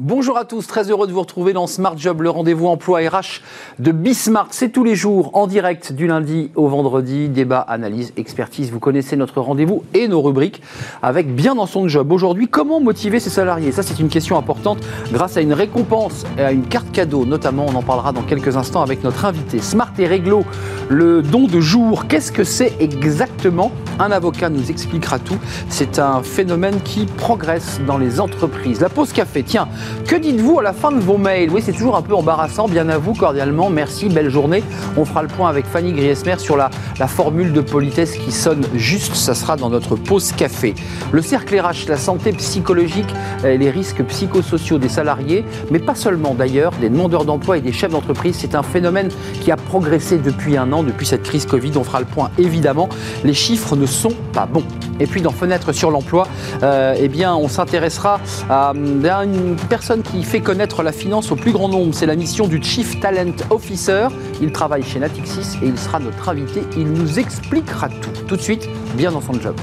Bonjour à tous, très heureux de vous retrouver dans Smart Job, le rendez-vous emploi RH de Bismart. C'est tous les jours en direct du lundi au vendredi. Débat, analyse, expertise. Vous connaissez notre rendez-vous et nos rubriques avec bien dans son job. Aujourd'hui, comment motiver ses salariés? Ça, c'est une question importante grâce à une récompense et à une carte cadeau. Notamment, on en parlera dans quelques instants avec notre invité. Smart et Réglo, le don de jour. Qu'est-ce que c'est exactement? Un avocat nous expliquera tout. C'est un phénomène qui progresse dans les entreprises. La pause café, tiens. Que dites-vous à la fin de vos mails Oui, c'est toujours un peu embarrassant. Bien à vous, cordialement. Merci, belle journée. On fera le point avec Fanny Griesmer sur la, formule de politesse qui sonne juste. Ça sera dans notre pause café. Le cercle RH, la santé psychologique et les risques psychosociaux des salariés, mais pas seulement d'ailleurs, des demandeurs d'emploi et des chefs d'entreprise. C'est un phénomène qui a progressé depuis un an, depuis cette crise Covid. On fera le point évidemment. Les chiffres ne sont pas bons. Et puis dans Fenêtre sur l'emploi, euh, eh bien, on s'intéressera à, à une personne qui fait connaître la finance au plus grand nombre. C'est la mission du Chief Talent Officer. Il travaille chez Natixis et il sera notre invité. Il nous expliquera tout. Tout de suite, bien dans son job.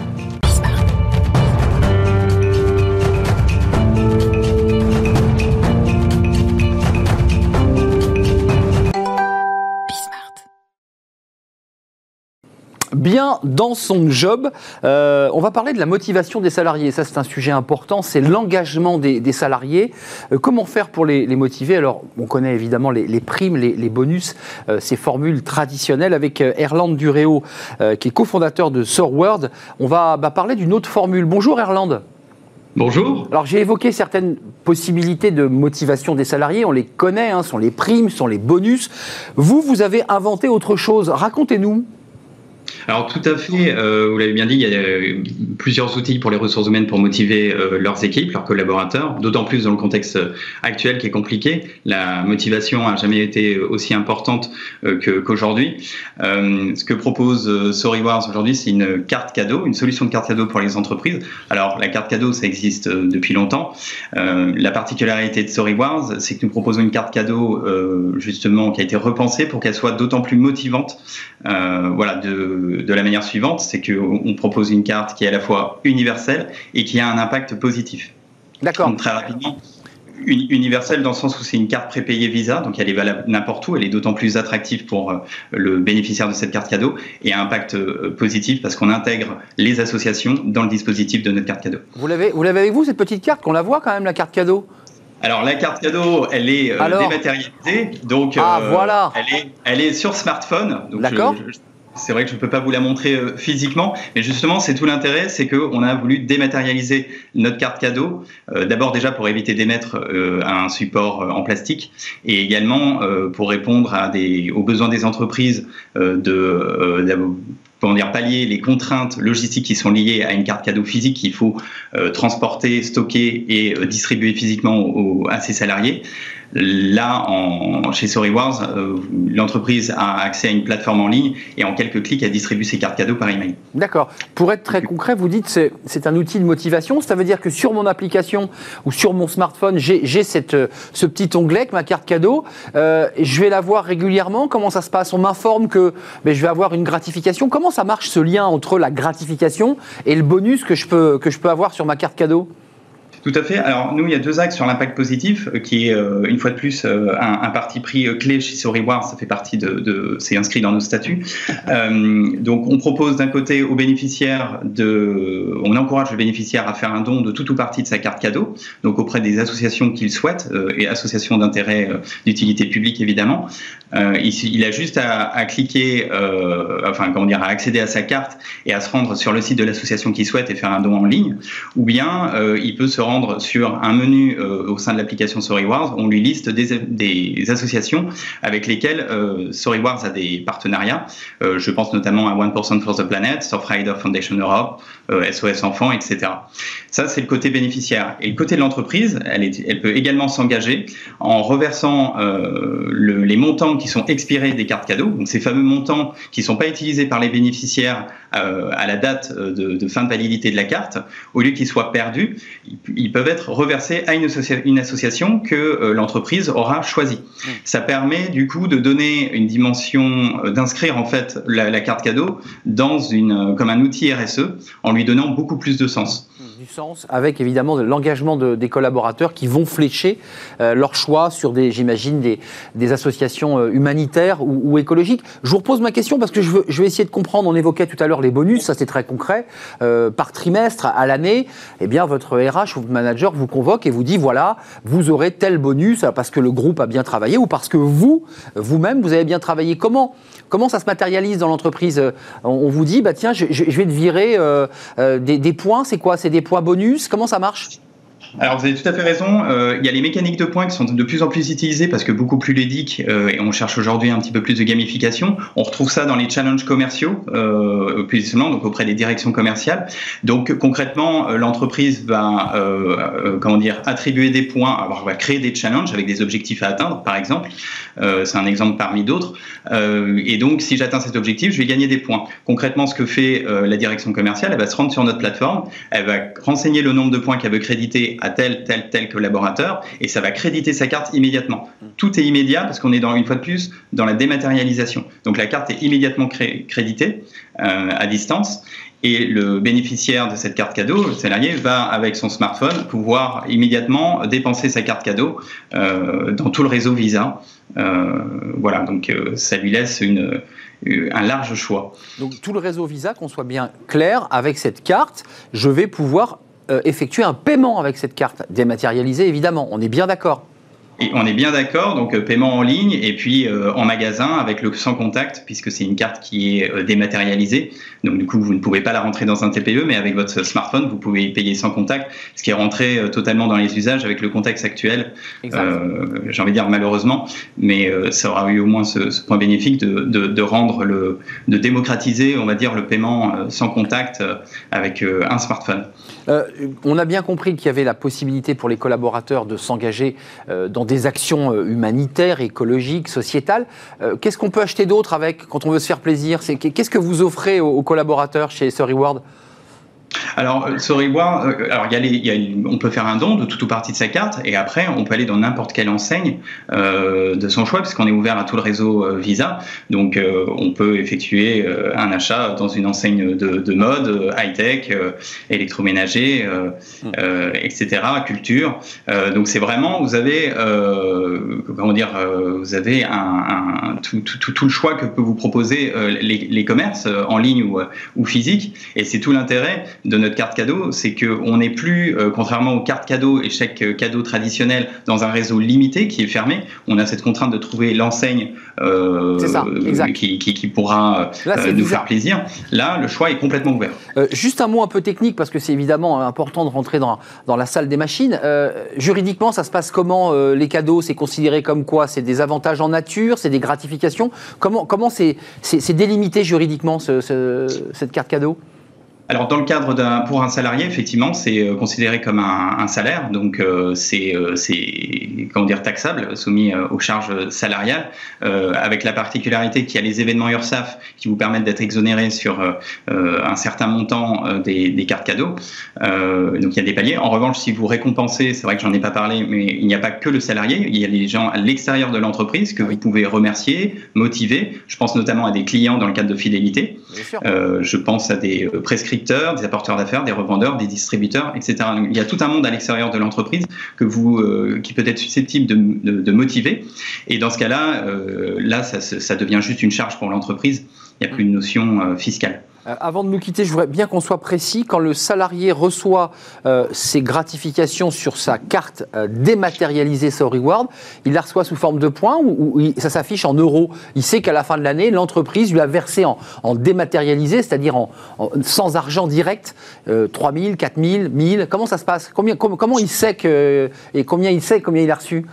Bien dans son job. Euh, on va parler de la motivation des salariés. Ça, c'est un sujet important. C'est l'engagement des, des, salariés. Euh, comment faire pour les, les, motiver? Alors, on connaît évidemment les, les primes, les, bonus, euh, ces formules traditionnelles. Avec Erland Duréo, qui est cofondateur de SourWord, on va bah, parler d'une autre formule. Bonjour Erland. Bonjour. Alors j'ai évoqué certaines possibilités de motivation des salariés, on les connaît, hein, sont les primes, sont les bonus. Vous, vous avez inventé autre chose. Racontez-nous. Alors tout à fait, euh, vous l'avez bien dit, il y a euh, plusieurs outils pour les ressources humaines pour motiver euh, leurs équipes, leurs collaborateurs, d'autant plus dans le contexte actuel qui est compliqué. La motivation a jamais été aussi importante qu'aujourd'hui. ce que propose SoryWars aujourd'hui, c'est une carte cadeau, une solution de carte cadeau pour les entreprises. Alors la carte cadeau, ça existe depuis longtemps. la particularité de SoryWars, c'est que nous proposons une carte cadeau justement qui a été repensée pour qu'elle soit d'autant plus motivante. voilà, de de, la manière suivante, c'est qu'on propose une carte qui est à la fois universelle et qui a un impact positif. D'accord. Très rapidement, universelle dans le sens où c'est une carte prépayée Visa, donc elle est valable n'importe où, elle est d'autant plus attractive pour euh, le bénéficiaire de cette carte cadeau et a un impact euh, positif parce qu'on intègre les associations dans le dispositif de notre carte cadeau. Vous l'avez, vous l'avez avec vous cette petite carte? Qu'on la voit quand même la carte cadeau? Alors la carte cadeau, elle est euh, dématérialisée, donc ah, voilà. elle est, elle est sur smartphone. D'accord. C'est vrai que je ne peux pas vous la montrer euh, physiquement, mais justement, c'est tout l'intérêt, c'est qu'on a voulu dématérialiser notre carte cadeau, euh, d'abord déjà pour éviter d'émettre euh, un support en plastique, et également pour répondre aux besoins des entreprises de, comment dire, pallier les contraintes logistiques qui sont liées à une carte cadeau physique qu'il faut transporter, stocker et distribuer physiquement à ses salariés. Là, en, chez SoryWars, euh, l'entreprise a accès à une plateforme en ligne et en quelques clics, elle distribue ses cartes cadeaux par email. D'accord. Pour être très concret, vous dites que c'est un outil de motivation. Ça veut dire que sur mon application ou sur mon smartphone, j'ai euh, ce petit onglet avec ma carte cadeau. Euh, je vais la voir régulièrement. Comment ça se passe? On m'informe que ben, je vais avoir une gratification. Comment ça marche ce lien entre la gratification et le bonus que je peux, que je peux avoir sur ma carte cadeau? Tout à fait. Alors nous, il y a deux axes sur l'impact positif, euh, qui est euh, une fois de plus euh, un, un, parti pris clé chez Sorrywar. Ça fait partie de, de c'est inscrit dans nos statuts. Donc on propose d'un côté aux bénéficiaires de, on encourage le bénéficiaire à faire un don de tout ou partie de sa carte cadeau, donc auprès des associations qu'il souhaite et associations d'intérêt d'utilité publique évidemment. Il, il, a juste à, à cliquer, enfin comment dire, à accéder à sa carte et à se rendre sur le site de l'association qu'il souhaite et faire un don en ligne, ou bien il peut se rendre sur un menu euh, au sein de l'application SoryWars, on lui liste des, associations avec lesquelles euh, SoryWars a des partenariats. Euh, je pense notamment à 1% for the Planet, Surfrider Foundation Europe, SOS euh, Enfants, etc. Ça, c'est le côté bénéficiaire. Et le côté de l'entreprise, elle, elle, peut également s'engager en reversant le, les montants qui sont expirés des cartes cadeaux, donc ces fameux montants qui ne sont pas utilisés par les bénéficiaires à la date de, de, fin de validité de la carte, au lieu qu'ils soient perdus, ils peuvent être reversés à une, associa une association que euh, l'entreprise aura choisie. Mmh. Ça permet du coup de donner une dimension, euh, d'inscrire en fait la, la, carte cadeau dans une, euh, comme un outil RSE en lui donnant beaucoup plus de sens. Sens, avec évidemment l'engagement des collaborateurs qui vont flécher leur choix sur des, j'imagine, des, associations humanitaires ou, écologiques. Je vous repose ma question parce que je, vais essayer de comprendre. On évoquait tout à l'heure les bonus, ça c'est très concret. par trimestre, à l'année, eh bien votre RH ou votre manager vous convoque et vous dit voilà, vous aurez tel bonus parce que le groupe a bien travaillé ou parce que vous, vous-même, vous avez bien travaillé. Comment Comment ça se matérialise dans l'entreprise? On, vous dit, bah tiens, je, vais te virer euh, euh, des, des points, c'est quoi? C'est des points bonus. Comment ça marche? Alors vous avez tout à fait raison. Euh, il y a les mécaniques de points qui sont de plus en plus utilisées parce que beaucoup plus ludiques euh, et on cherche aujourd'hui un petit peu plus de gamification. On retrouve ça dans les challenges commerciaux, euh, plus donc auprès des directions commerciales. Donc concrètement, euh, l'entreprise va comment dire attribuer des points, alors va créer des challenges avec des objectifs à atteindre, par exemple. C'est un exemple parmi d'autres. et donc si j'atteins cet objectif, je vais gagner des points. Concrètement, ce que fait la direction commerciale, elle va se rendre sur notre plateforme, elle va renseigner le nombre de points qu'elle veut créditer à tel, tel, tel collaborateur et ça va créditer sa carte immédiatement. Tout est immédiat parce qu'on est dans, une fois de plus dans la dématérialisation. Donc la carte est immédiatement créditée euh, à distance et le bénéficiaire de cette carte cadeau, le salarié, va avec son smartphone pouvoir immédiatement dépenser sa carte cadeau euh, dans tout le réseau Visa. Euh, voilà, donc ça lui laisse un large choix. Donc tout le réseau Visa, qu'on soit bien clair, avec cette carte, je vais pouvoir euh, effectuer un paiement avec cette carte dématérialisée, évidemment. On est bien d'accord. Et on est bien d'accord, donc euh, paiement en ligne et puis euh, en magasin avec le sans contact, puisque c'est une carte qui est euh, dématérialisée. Donc du coup, vous ne pouvez pas la rentrer dans un TPE, mais avec votre smartphone, vous pouvez payer sans contact, ce qui est rentré totalement dans les usages avec le contexte actuel. J'ai envie de dire malheureusement, mais ça aura eu au moins ce, point bénéfique de, de, de, rendre le, de démocratiser, on va dire, le paiement sans contact avec un smartphone. On a bien compris qu'il y avait la possibilité pour les collaborateurs de s'engager dans des actions euh, humanitaires, écologiques, sociétales. Euh, qu'est-ce qu'on peut acheter d'autre avec quand on veut se faire plaisir? Qu'est-ce que vous offrez aux collaborateurs chez Reward alors, ce euh, reward, euh, alors y a on peut faire un don de toute ou partie de sa carte et après on peut aller dans n'importe quelle enseigne euh, de son choix puisqu'on est ouvert à tout le réseau Visa. Donc, on peut effectuer un achat dans une enseigne de, mode, high-tech, électroménager, etc., culture. donc, c'est vraiment, vous avez, comment dire, vous avez un, tout, le choix que peut vous proposer les, commerces en ligne ou, ou physique et c'est tout l'intérêt de notre carte cadeau, c'est qu'on n'est plus, euh, contrairement aux cartes cadeaux et chèques euh, cadeaux traditionnels, dans un réseau limité qui est fermé. On a cette contrainte de trouver l'enseigne euh, qui, qui, pourra nous faire plaisir. Là, le choix est complètement ouvert. juste un mot un peu technique, parce que c'est évidemment important de rentrer dans, dans la salle des machines. juridiquement, ça se passe comment Les cadeaux, c'est considéré comme quoi? C'est des avantages en nature? C'est des gratifications? Comment comment c'est délimité juridiquement cette carte cadeau? Alors dans le cadre d'un pour un salarié, effectivement, c'est euh, considéré comme un, un salaire, donc euh, c'est euh, c'est comment dire taxable, soumis aux charges salariales, avec la particularité qu'il y a les événements URSAF qui vous permettent d'être exonéré sur un certain montant des, des, cartes cadeaux. donc il y a des paliers. En revanche, si vous récompensez, c'est vrai que j'en ai pas parlé, mais il n'y a pas que le salarié, il y a les gens à l'extérieur de l'entreprise que vous pouvez remercier, motiver. Je pense notamment à des clients dans le cadre de fidélité. je pense à des prescripteurs des apporteurs d'affaires, des revendeurs, des distributeurs, etc. il y a tout un monde à l'extérieur de l'entreprise euh, qui peut être susceptible de, motiver. Et dans ce cas-là, euh, là, ça, ça, devient juste une charge pour l'entreprise. Il n'y a plus une notion euh, fiscale. Euh, avant de nous quitter, je voudrais bien qu'on soit précis. Quand le salarié reçoit euh, ses gratifications sur sa carte euh, dématérialisée So Reward, il la reçoit sous forme de points ou, ça s'affiche en euros? Il sait qu'à la fin de l'année, l'entreprise lui a versé en, dématérialisé, c'est-à-dire en, sans argent direct, 3 000, 4 000, 1000. Comment ça se passe? Combien, comment il sait que, et combien il sait combien il a reçu?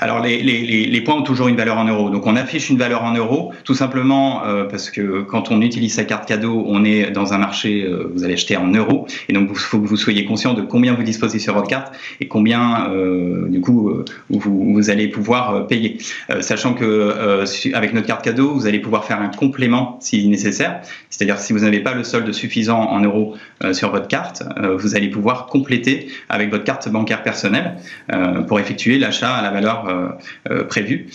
Alors les, les, points ont toujours une valeur en euros. Donc on affiche une valeur en euros, tout simplement euh, parce que quand on utilise sa carte cadeau, on est dans un marché, euh, vous allez acheter en euros, et donc il faut que vous soyez conscient de combien vous disposez sur votre carte et combien euh, du coup vous, vous, allez pouvoir payer. sachant que avec notre carte cadeau, vous allez pouvoir faire un complément si nécessaire. C'est-à-dire si vous n'avez pas le solde suffisant en euros sur votre carte, vous allez pouvoir compléter avec votre carte bancaire personnelle pour effectuer l'achat à la valeur dollars prévus.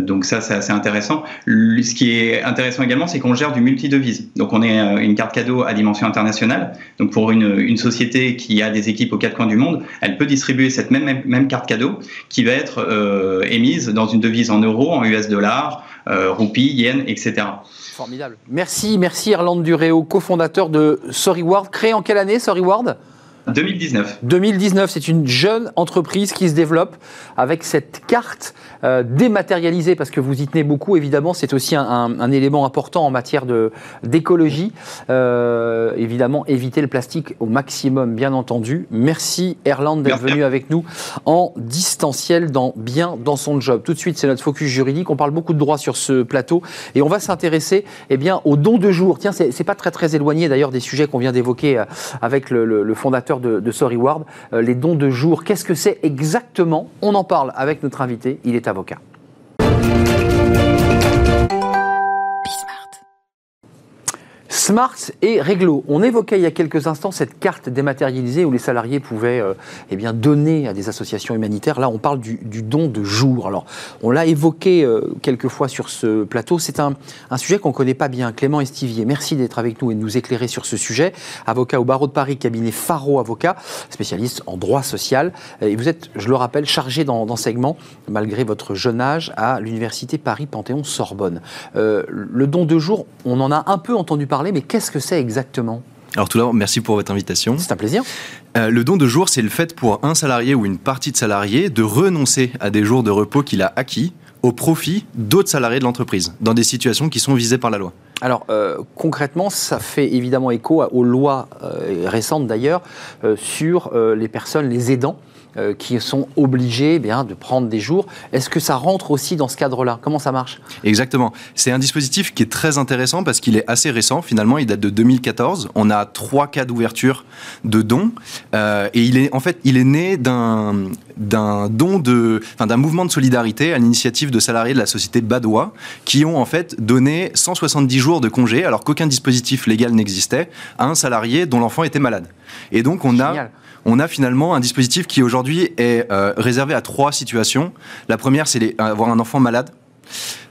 donc ça, c'est assez intéressant. Ce qui est intéressant également, c'est qu'on gère du multi-devise. Donc on est une carte cadeau à dimension internationale. Donc pour une, une, société qui a des équipes aux quatre coins du monde, elle peut distribuer cette même, même, carte cadeau qui va être émise dans une devise en euros, en US dollars, roupies, yens, etc. Formidable. Merci, merci Erland Duréo, cofondateur de SorryWard. Créé en quelle année SorryWard 2019. 2019, c'est une jeune entreprise qui se développe avec cette carte euh, dématérialisée, parce que vous y tenez beaucoup, évidemment, c'est aussi un, élément important en matière d'écologie. Euh, évidemment, éviter le plastique au maximum, bien entendu. Merci Erland d'être venu avec nous en distanciel, dans, bien dans son job. Tout de suite, c'est notre focus juridique. On parle beaucoup de droit sur ce plateau et on va s'intéresser eh bien, aux dons de jour. Tiens, c'est pas très très éloigné d'ailleurs des sujets qu'on vient d'évoquer euh, avec le, le fondateur de, de SoryWard, euh, les dons de jour. Qu'est-ce que c'est exactement? On en parle avec notre invité, il est avocat. Smart et Réglo. On évoquait il y a quelques instants cette carte dématérialisée où les salariés pouvaient euh, eh bien, donner à des associations humanitaires. Là, on parle du, don de jour. Alors, on l'a évoqué euh, quelques fois sur ce plateau. C'est un, sujet qu'on ne connaît pas bien. Clément Estivier, merci d'être avec nous et de nous éclairer sur ce sujet. Avocat au barreau de Paris, cabinet Faro Avocat, spécialiste en droit social. Et vous êtes, je le rappelle, chargé d'enseignement, malgré votre jeune âge, à l'université Paris-Panthéon-Sorbonne. Euh, le don de jour, on en a un peu entendu parler mais qu'est-ce que c'est exactement alors tout d'abord, merci pour votre invitation. C'est un plaisir. Euh, le don de jour, c'est le fait pour un salarié ou une partie de salarié de renoncer à des jours de repos qu'il a acquis au profit d'autres salariés de l'entreprise, dans des situations qui sont visées par la loi. Alors euh, concrètement, ça fait évidemment écho aux lois euh, récentes d'ailleurs sur les personnes, les aidants euh, qui sont obligés eh bien, de prendre des jours. Est-ce que ça rentre aussi dans ce cadre-là? Comment ça marche? Exactement. C'est un dispositif qui est très intéressant parce qu'il est assez récent. Finalement, il date de 2014. On a trois cas d'ouverture de dons. Euh, et il est, en fait, il est né d'un d'un don de, enfin, d'un mouvement de solidarité à l'initiative de salariés de la société Badois qui ont en fait donné 170 jours de congé alors qu'aucun dispositif légal n'existait à un salarié dont l'enfant était malade. Et donc on a on a finalement un dispositif qui aujourd'hui est euh, réservé à trois situations. La première, c'est avoir un enfant malade.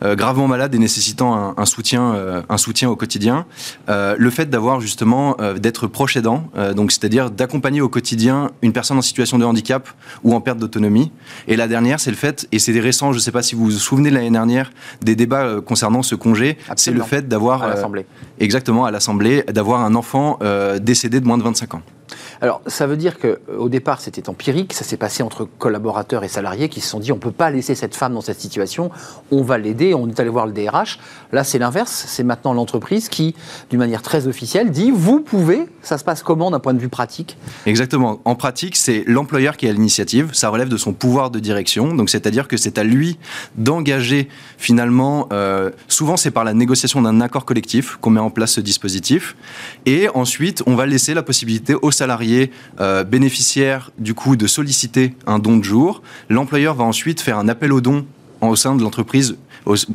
Euh, gravement malade et nécessitant un, soutien, euh, un soutien au quotidien. le fait d'avoir justement d'être proche aidant, donc c'est-à-dire d'accompagner au quotidien une personne en situation de handicap ou en perte d'autonomie. Et la dernière, c'est le fait, et c'est récent, je ne sais pas si vous vous souvenez l'année dernière des débats concernant ce congé, c'est le fait d'avoir à l'Assemblée. exactement à l'Assemblée d'avoir un enfant décédé de moins de 25 ans. Alors, ça veut dire qu'au euh, départ, c'était empirique, ça s'est passé entre collaborateurs et salariés qui se sont dit on ne peut pas laisser cette femme dans cette situation, on va l'aider, on est allé voir le DRH. Là, c'est l'inverse, c'est maintenant l'entreprise qui, d'une manière très officielle, dit vous pouvez, ça se passe comment d'un point de vue pratique? Exactement. En pratique, c'est l'employeur qui a l'initiative, ça relève de son pouvoir de direction, donc c'est-à-dire que c'est à lui d'engager finalement, euh, souvent c'est par la négociation d'un accord collectif qu'on met en place ce dispositif, et ensuite on va laisser la possibilité aux euh, bénéficiaire du coup de solliciter un don de jour. L'employeur va ensuite faire un appel au don au sein de l'entreprise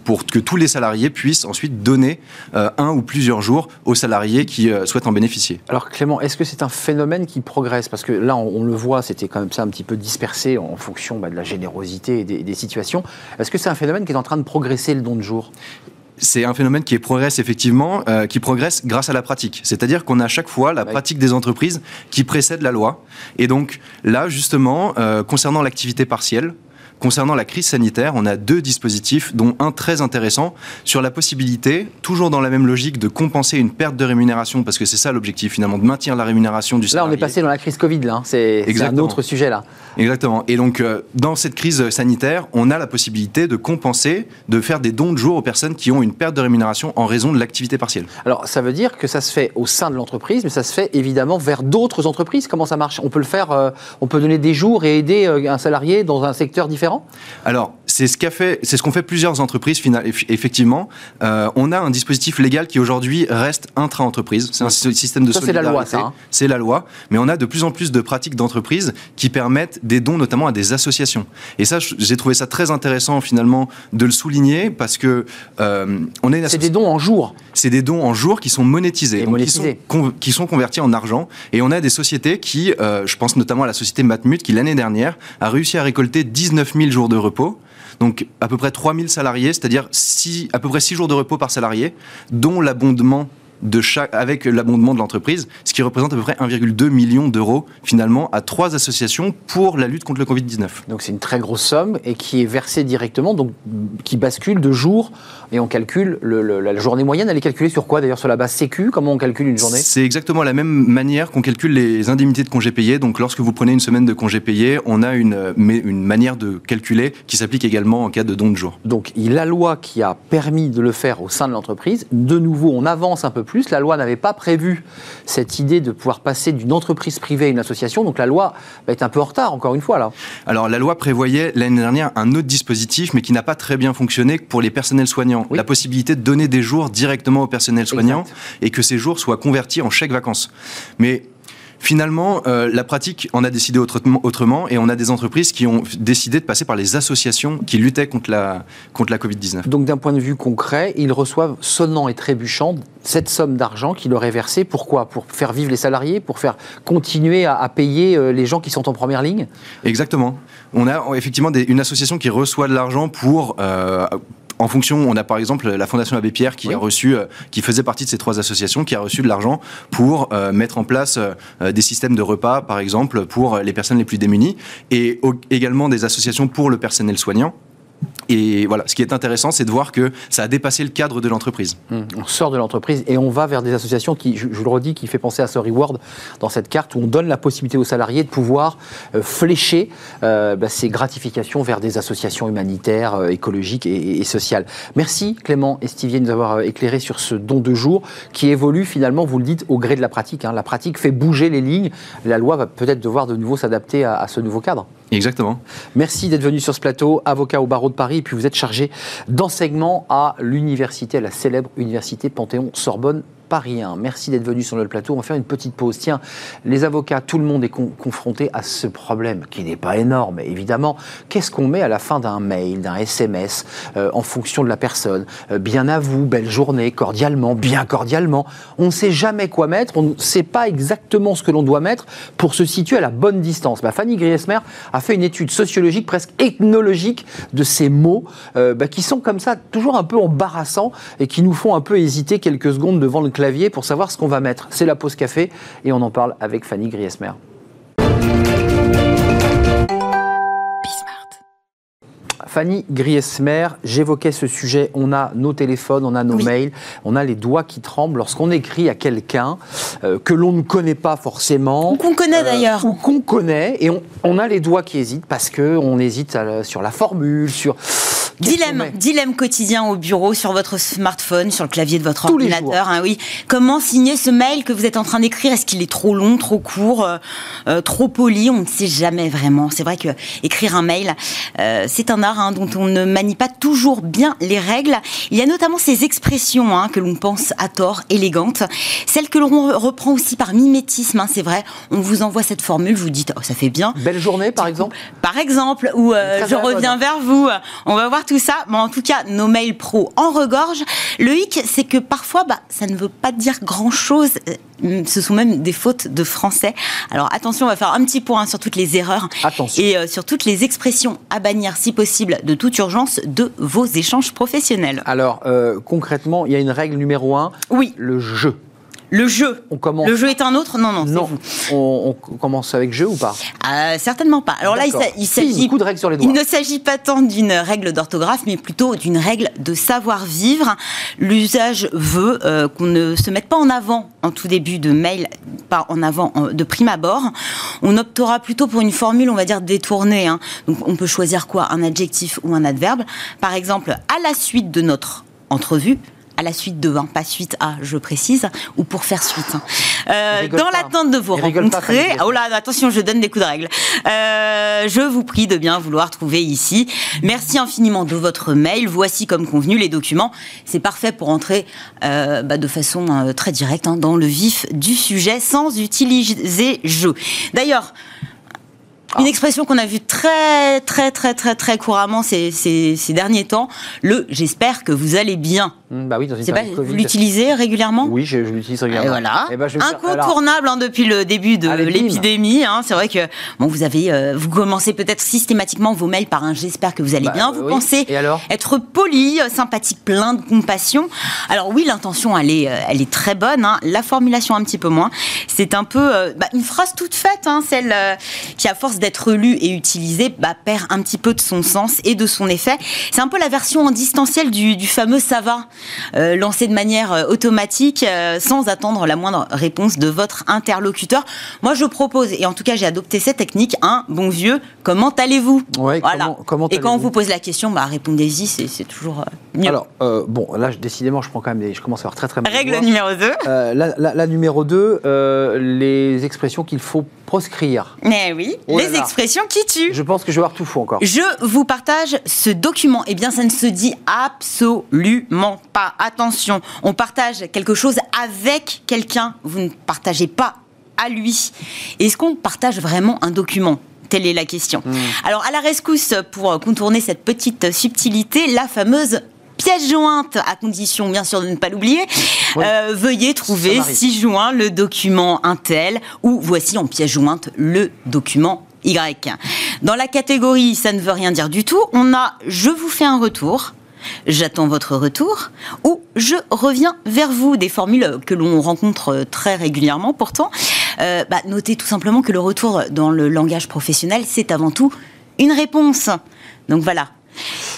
pour que tous les salariés puissent ensuite donner euh, un ou plusieurs jours aux salariés qui euh, souhaitent en bénéficier. Alors Clément, est-ce que c'est un phénomène qui progresse? Parce que là, on, le voit, c'était quand même ça un petit peu dispersé en fonction bah, de la générosité et des situations. Est-ce que c'est un phénomène qui est en train de progresser le don de jour? C'est un phénomène qui progresse effectivement, euh, qui progresse grâce à la pratique. C'est-à-dire qu'on a à chaque fois la pratique des entreprises qui précède la loi. Et donc là, justement, euh, concernant l'activité partielle, Concernant la crise sanitaire, on a deux dispositifs, dont un très intéressant, sur la possibilité, toujours dans la même logique, de compenser une perte de rémunération, parce que c'est ça l'objectif finalement, de maintenir la rémunération du salarié. Là, on est passé dans la crise Covid, là. Hein. C'est un autre sujet, là. Exactement. Et donc, euh, dans cette crise sanitaire, on a la possibilité de compenser, de faire des dons de jour aux personnes qui ont une perte de rémunération en raison de l'activité partielle. Alors, ça veut dire que ça se fait au sein de l'entreprise, mais ça se fait évidemment vers d'autres entreprises. Comment ça marche? On peut le faire, euh, on peut donner des jours et aider euh, un salarié dans un secteur différent? Alors, c'est ce qu'a fait, c'est ce qu'ont fait plusieurs entreprises. Effectivement, euh, on a un dispositif légal qui aujourd'hui reste intra-entreprise. C'est un système de ça, solidarité. C'est la loi, ça. Hein. C'est la loi, mais on a de plus en plus de pratiques d'entreprise qui permettent des dons, notamment à des associations. Et ça, j'ai trouvé ça très intéressant finalement de le souligner parce que euh, on est. C'est des dons en jours. C'est des dons en jours qui sont monétisés, donc Qui, sont qui, sont convertis en argent. Et on a des sociétés qui, euh, je pense notamment à la société Matmut, qui l'année dernière a réussi à récolter 19 000 jours de repos donc à peu près 3000 salariés, c'est-à-dire à peu près 6 jours de repos par salarié, dont l'abondement de chaque, avec l'abondement de l'entreprise, ce qui représente à peu près 1,2 million d'euros finalement à trois associations pour la lutte contre le Covid-19. Donc c'est une très grosse somme et qui est versée directement, donc qui bascule de jour et on calcule la journée moyenne. Elle est calculée sur quoi d'ailleurs Sur la base Sécu? Comment on calcule une journée? C'est exactement la même manière qu'on calcule les indemnités de congés payés. Donc lorsque vous prenez une semaine de congés payés, on a une, une manière de calculer qui s'applique également en cas de don de jour. Donc la loi qui a permis de le faire au sein de l'entreprise, de nouveau on avance un peu plus. La loi n'avait pas prévu cette idée de pouvoir passer d'une entreprise privée à une association. Donc la loi va être un peu en retard encore une fois là. Alors la loi prévoyait l'année dernière un autre dispositif mais qui n'a pas très bien fonctionné pour les personnels soignants la possibilité de donner des jours directement au personnel soignant et que ces jours soient convertis en chèques vacances. Mais Finalement, euh, la pratique en a décidé autrement, et on a des entreprises qui ont décidé de passer par les associations qui luttaient contre la, contre la Covid-19. Donc d'un point de vue concret, ils reçoivent sonnant et trébuchant cette somme d'argent qui leur est versée. Pourquoi? Pour faire vivre les salariés, pour faire continuer à, payer euh, les gens qui sont en première ligne? Exactement. On a effectivement une association qui reçoit de l'argent pour... Euh, en fonction, on a par exemple la Fondation Abbé Pierre qui a reçu, euh, qui faisait partie de ces trois associations, qui a reçu de l'argent pour euh, mettre en place euh, des systèmes de repas, par exemple, pour les personnes les plus démunies, et également des associations pour le personnel soignant. Et voilà, ce qui est intéressant, c'est de voir que ça a dépassé le cadre de l'entreprise. Mmh. On sort de l'entreprise et on va vers des associations qui, je, le redis, qui fait penser à ce reward dans cette carte où on donne la possibilité aux salariés de pouvoir euh, flécher euh, bah, ces gratifications vers des associations humanitaires, euh, écologiques et, sociales. Merci Clément Estivier de nous avoir éclairé sur ce don de jour qui évolue finalement, vous le dites, au gré de la pratique. Hein. La pratique fait bouger les lignes. La loi va peut-être devoir de nouveau s'adapter à ce nouveau cadre. Exactement. Merci d'être venu sur ce plateau, avocat au barreau de Paris, et puis vous êtes chargé d'enseignement à l'université, à la célèbre université Panthéon-Sorbonne Paris Merci d'être venu sur le plateau. On va faire une petite pause. Tiens, les avocats, tout le monde est confronté à ce problème qui n'est pas énorme, évidemment. Qu'est-ce qu'on met à la fin d'un mail, d'un SMS, euh, en fonction de la personne? Euh, Bien à vous, belle journée, cordialement, bien cordialement. On ne sait jamais quoi mettre. On ne sait pas exactement ce que l'on doit mettre pour se situer à la bonne distance. Bah, Fanny Griesmer a fait une étude sociologique, presque ethnologique, de ces mots euh, bah, qui sont comme ça, toujours un peu embarrassants et qui nous font un peu hésiter quelques secondes devant le clavier pour savoir ce qu'on va mettre. C'est la pause café et on en parle avec Fanny Griesmer. Fanny Griesmer, j'évoquais ce sujet. On a nos téléphones, on a nos mails, on a les doigts qui tremblent lorsqu'on écrit à quelqu'un euh, que l'on ne connaît pas forcément. Ou qu'on connaît euh, d'ailleurs. Ou qu'on connaît. Et on, a les doigts qui hésitent parce qu'on hésite sur la formule, sur. Dilemme, dilemme quotidien au bureau, sur votre smartphone, sur le clavier de votre ordinateur. Hein, oui. Comment signer ce mail que vous êtes en train d'écrire? Est-ce qu'il est trop long, trop court, euh, euh, trop poli? On ne sait jamais vraiment. C'est vrai que écrire un mail, euh, c'est un art hein, dont on ne manie pas toujours bien les règles. Il y a notamment ces expressions hein, que l'on pense à tort élégantes, celles que l'on reprend aussi par mimétisme. c'est vrai. On vous envoie cette formule, vous dites oh, ça fait bien. Belle journée, par exemple. Par exemple, ou je reviens vers vous. On va voir tout ça. Bon, en tout cas, nos mails pro en regorge. Le hic, c'est que parfois, bah, ça ne veut pas dire grand-chose. Euh, ce sont même des fautes de français. Alors attention, on va faire un petit point sur toutes les erreurs et euh, sur toutes les expressions à bannir, si possible, de toute urgence, de vos échanges professionnels. Alors euh, concrètement, il y a une règle numéro un. Oui. Le jeu. Le jeu. On commence. Le jeu est un autre Non, non. Non. On, commence avec jeu ou pas? Euh, Certainement pas. Alors là, il, s'agit. de règles sur les doigts. Il ne s'agit pas tant d'une règle d'orthographe, mais plutôt d'une règle de savoir-vivre. L'usage veut euh, qu'on ne se mette pas en avant en tout début de mail, pas en avant de prime abord. On optera plutôt pour une formule, on va dire détournée. Hein. Donc on peut choisir quoi? Un adjectif ou un adverbe. Par exemple, à la suite de notre entrevue, à la suite de, hein, pas suite à, je précise, ou pour faire suite. Euh, dans l'attente de vous rencontrer, oh là, attention, je donne des coups de règle. Euh, je vous prie de bien vouloir trouver ici. Merci infiniment de votre mail. Voici comme convenu les documents. C'est parfait pour entrer euh, bah, de façon très directe hein, dans le vif du sujet sans utiliser jeu. D'ailleurs, une expression qu'on a vue très, très, très, très, très couramment ces, ces, ces derniers temps, le j'espère que vous allez bien. Mmh, bah oui, dans une Vous l'utilisez régulièrement Oui, je, l'utilise régulièrement. voilà. Eh ben, Incontournable hein, depuis le début de l'épidémie. Hein, c'est vrai que bon, vous avez, euh, vous commencez peut-être systématiquement vos mails par un j'espère que vous allez bah, bien. Vous pensez être poli, euh, sympathique, plein de compassion. Alors oui, l'intention, elle est, euh, elle est très bonne. Hein. La formulation un petit peu moins. C'est un peu bah, une phrase toute faite, celle qui à force d'être lue et utilisée, perd un petit peu de son sens et de son effet. C'est un peu la version en distanciel du, du fameux ça va. Euh, lancé de manière euh, automatique euh, sans attendre la moindre réponse de votre interlocuteur. Moi, je propose, et en tout cas, j'ai adopté cette technique, un bon vieux, comment allez-vous? Voilà. comment, Et quand on vous pose la question, bah, répondez-y, c'est toujours mieux. Alors, bon, là, décidément, je prends quand même des, je commence à avoir très très mal. Règle numéro 2. La, la, numéro 2, les expressions qu'il faut proscrire. Mais oui, oh les expressions qui tuent. Je pense que je vais avoir tout faux encore. Je vous partage ce document. Eh bien, ça ne se dit absolument pas. Attention, on partage quelque chose avec quelqu'un. Vous ne partagez pas à lui. Est-ce qu'on partage vraiment un document? Telle est la question. Hmm. Alors, à la rescousse, pour contourner cette petite subtilité, la fameuse pièce jointe, à condition bien sûr de ne pas l'oublier. Euh, veuillez trouver si joint le document Intel ou voici en pièce jointe le document Y. Dans la catégorie ça ne veut rien dire du tout, on a je vous fais un retour. J'attends votre retour ou je reviens vers vous, des formules que l'on rencontre très régulièrement pourtant. Euh, bah, notez tout simplement que le retour dans le langage professionnel, c'est avant tout une réponse. Donc voilà,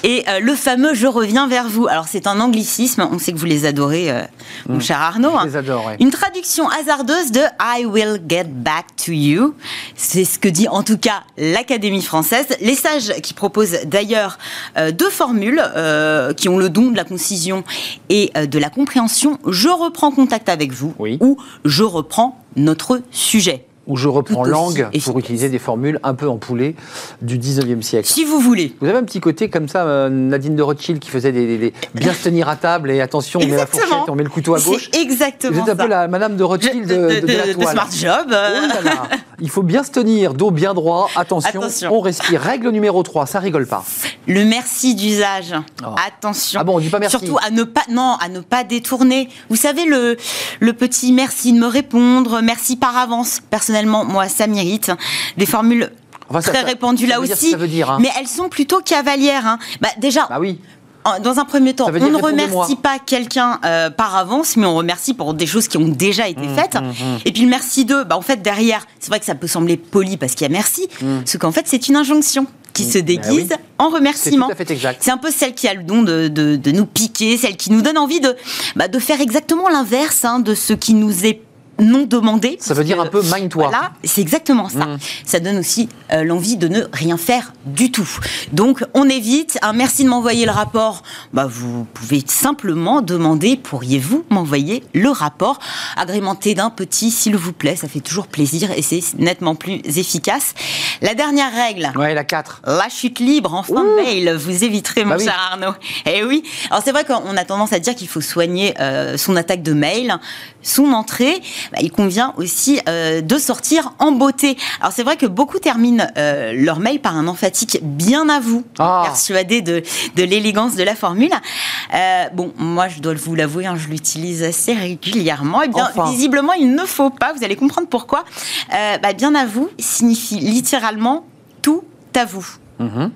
et euh, le fameux Je reviens vers vous. Alors, c'est un anglicisme, on sait que vous les adorez, euh, mon mm. cher Arnaud. Hein. les adore, Une traduction hasardeuse de I will get back to you. C'est ce que dit en tout cas l'Académie française. Les sages qui proposent d'ailleurs euh, deux formules qui ont le don de la concision et de la compréhension. Je reprends contact avec vous ou je reprends notre sujet où je reprends langue pour utiliser des formules un peu empoulées du 19e siècle. Si vous voulez. Vous avez un petit côté comme ça, euh, Nadine de Rothschild qui faisait des, bien se tenir à table et attention, on met la fourchette et on met le couteau à gauche. exactement Vous êtes un peu la Madame de Rothschild de, de, la toile. Smart Job. Oh Il faut bien se tenir, dos bien droit, attention, on respire. Règle numéro 3, ça rigole pas. Le merci d'usage. Oh. Attention. Ah bon, on dit pas merci. Surtout à ne pas, non, à ne pas détourner. Vous savez, le, le petit merci de me répondre, merci par avance. Personnellement, moi, ça mérite. Des formules très répandues là aussi. Hein. Mais elles sont plutôt cavalières. Hein. Bah, déjà. Bah oui dans un premier temps, on ne remercie pas quelqu'un euh, par avance, mais on remercie pour des choses qui ont déjà été mmh, faites. Mmh, mmh. Et puis le merci d'eux, bah, en fait, derrière, c'est vrai que ça peut sembler poli parce qu'il y a merci, ce qu'en fait, c'est une injonction qui se déguise en remerciement. C'est un peu celle qui a le don de, de, nous piquer, celle qui nous donne envie de, bah, de faire exactement l'inverse hein, de ce qui nous est non demandé. Ça veut dire un peu mind-toi. Voilà, c'est exactement ça. Mm. Ça donne aussi euh, l'envie de ne rien faire du tout. Donc, on évite. Un merci de m'envoyer le rapport. Bah, vous pouvez simplement demander pourriez-vous m'envoyer le rapport agrémenté d'un petit s'il vous plaît? Ça fait toujours plaisir et c'est nettement plus efficace. La dernière règle. Ouais, la 4. La chute libre en fin de mail. Vous éviterez, mon bah cher Arnaud. Eh oui. Alors, c'est vrai qu'on a tendance à dire qu'il faut soigner euh, son attaque de mail, son entrée. Bah, il convient aussi euh, de sortir en beauté. Alors c'est vrai que beaucoup terminent euh, leur mail par un emphatique bien à vous, ah. persuadé de, de l'élégance de la formule. Euh, bon, moi je dois vous l'avouer, hein, je l'utilise assez régulièrement. Et eh visiblement il ne faut pas, vous allez comprendre pourquoi. Bah, bien à vous signifie littéralement tout à vous. Mm-hmm.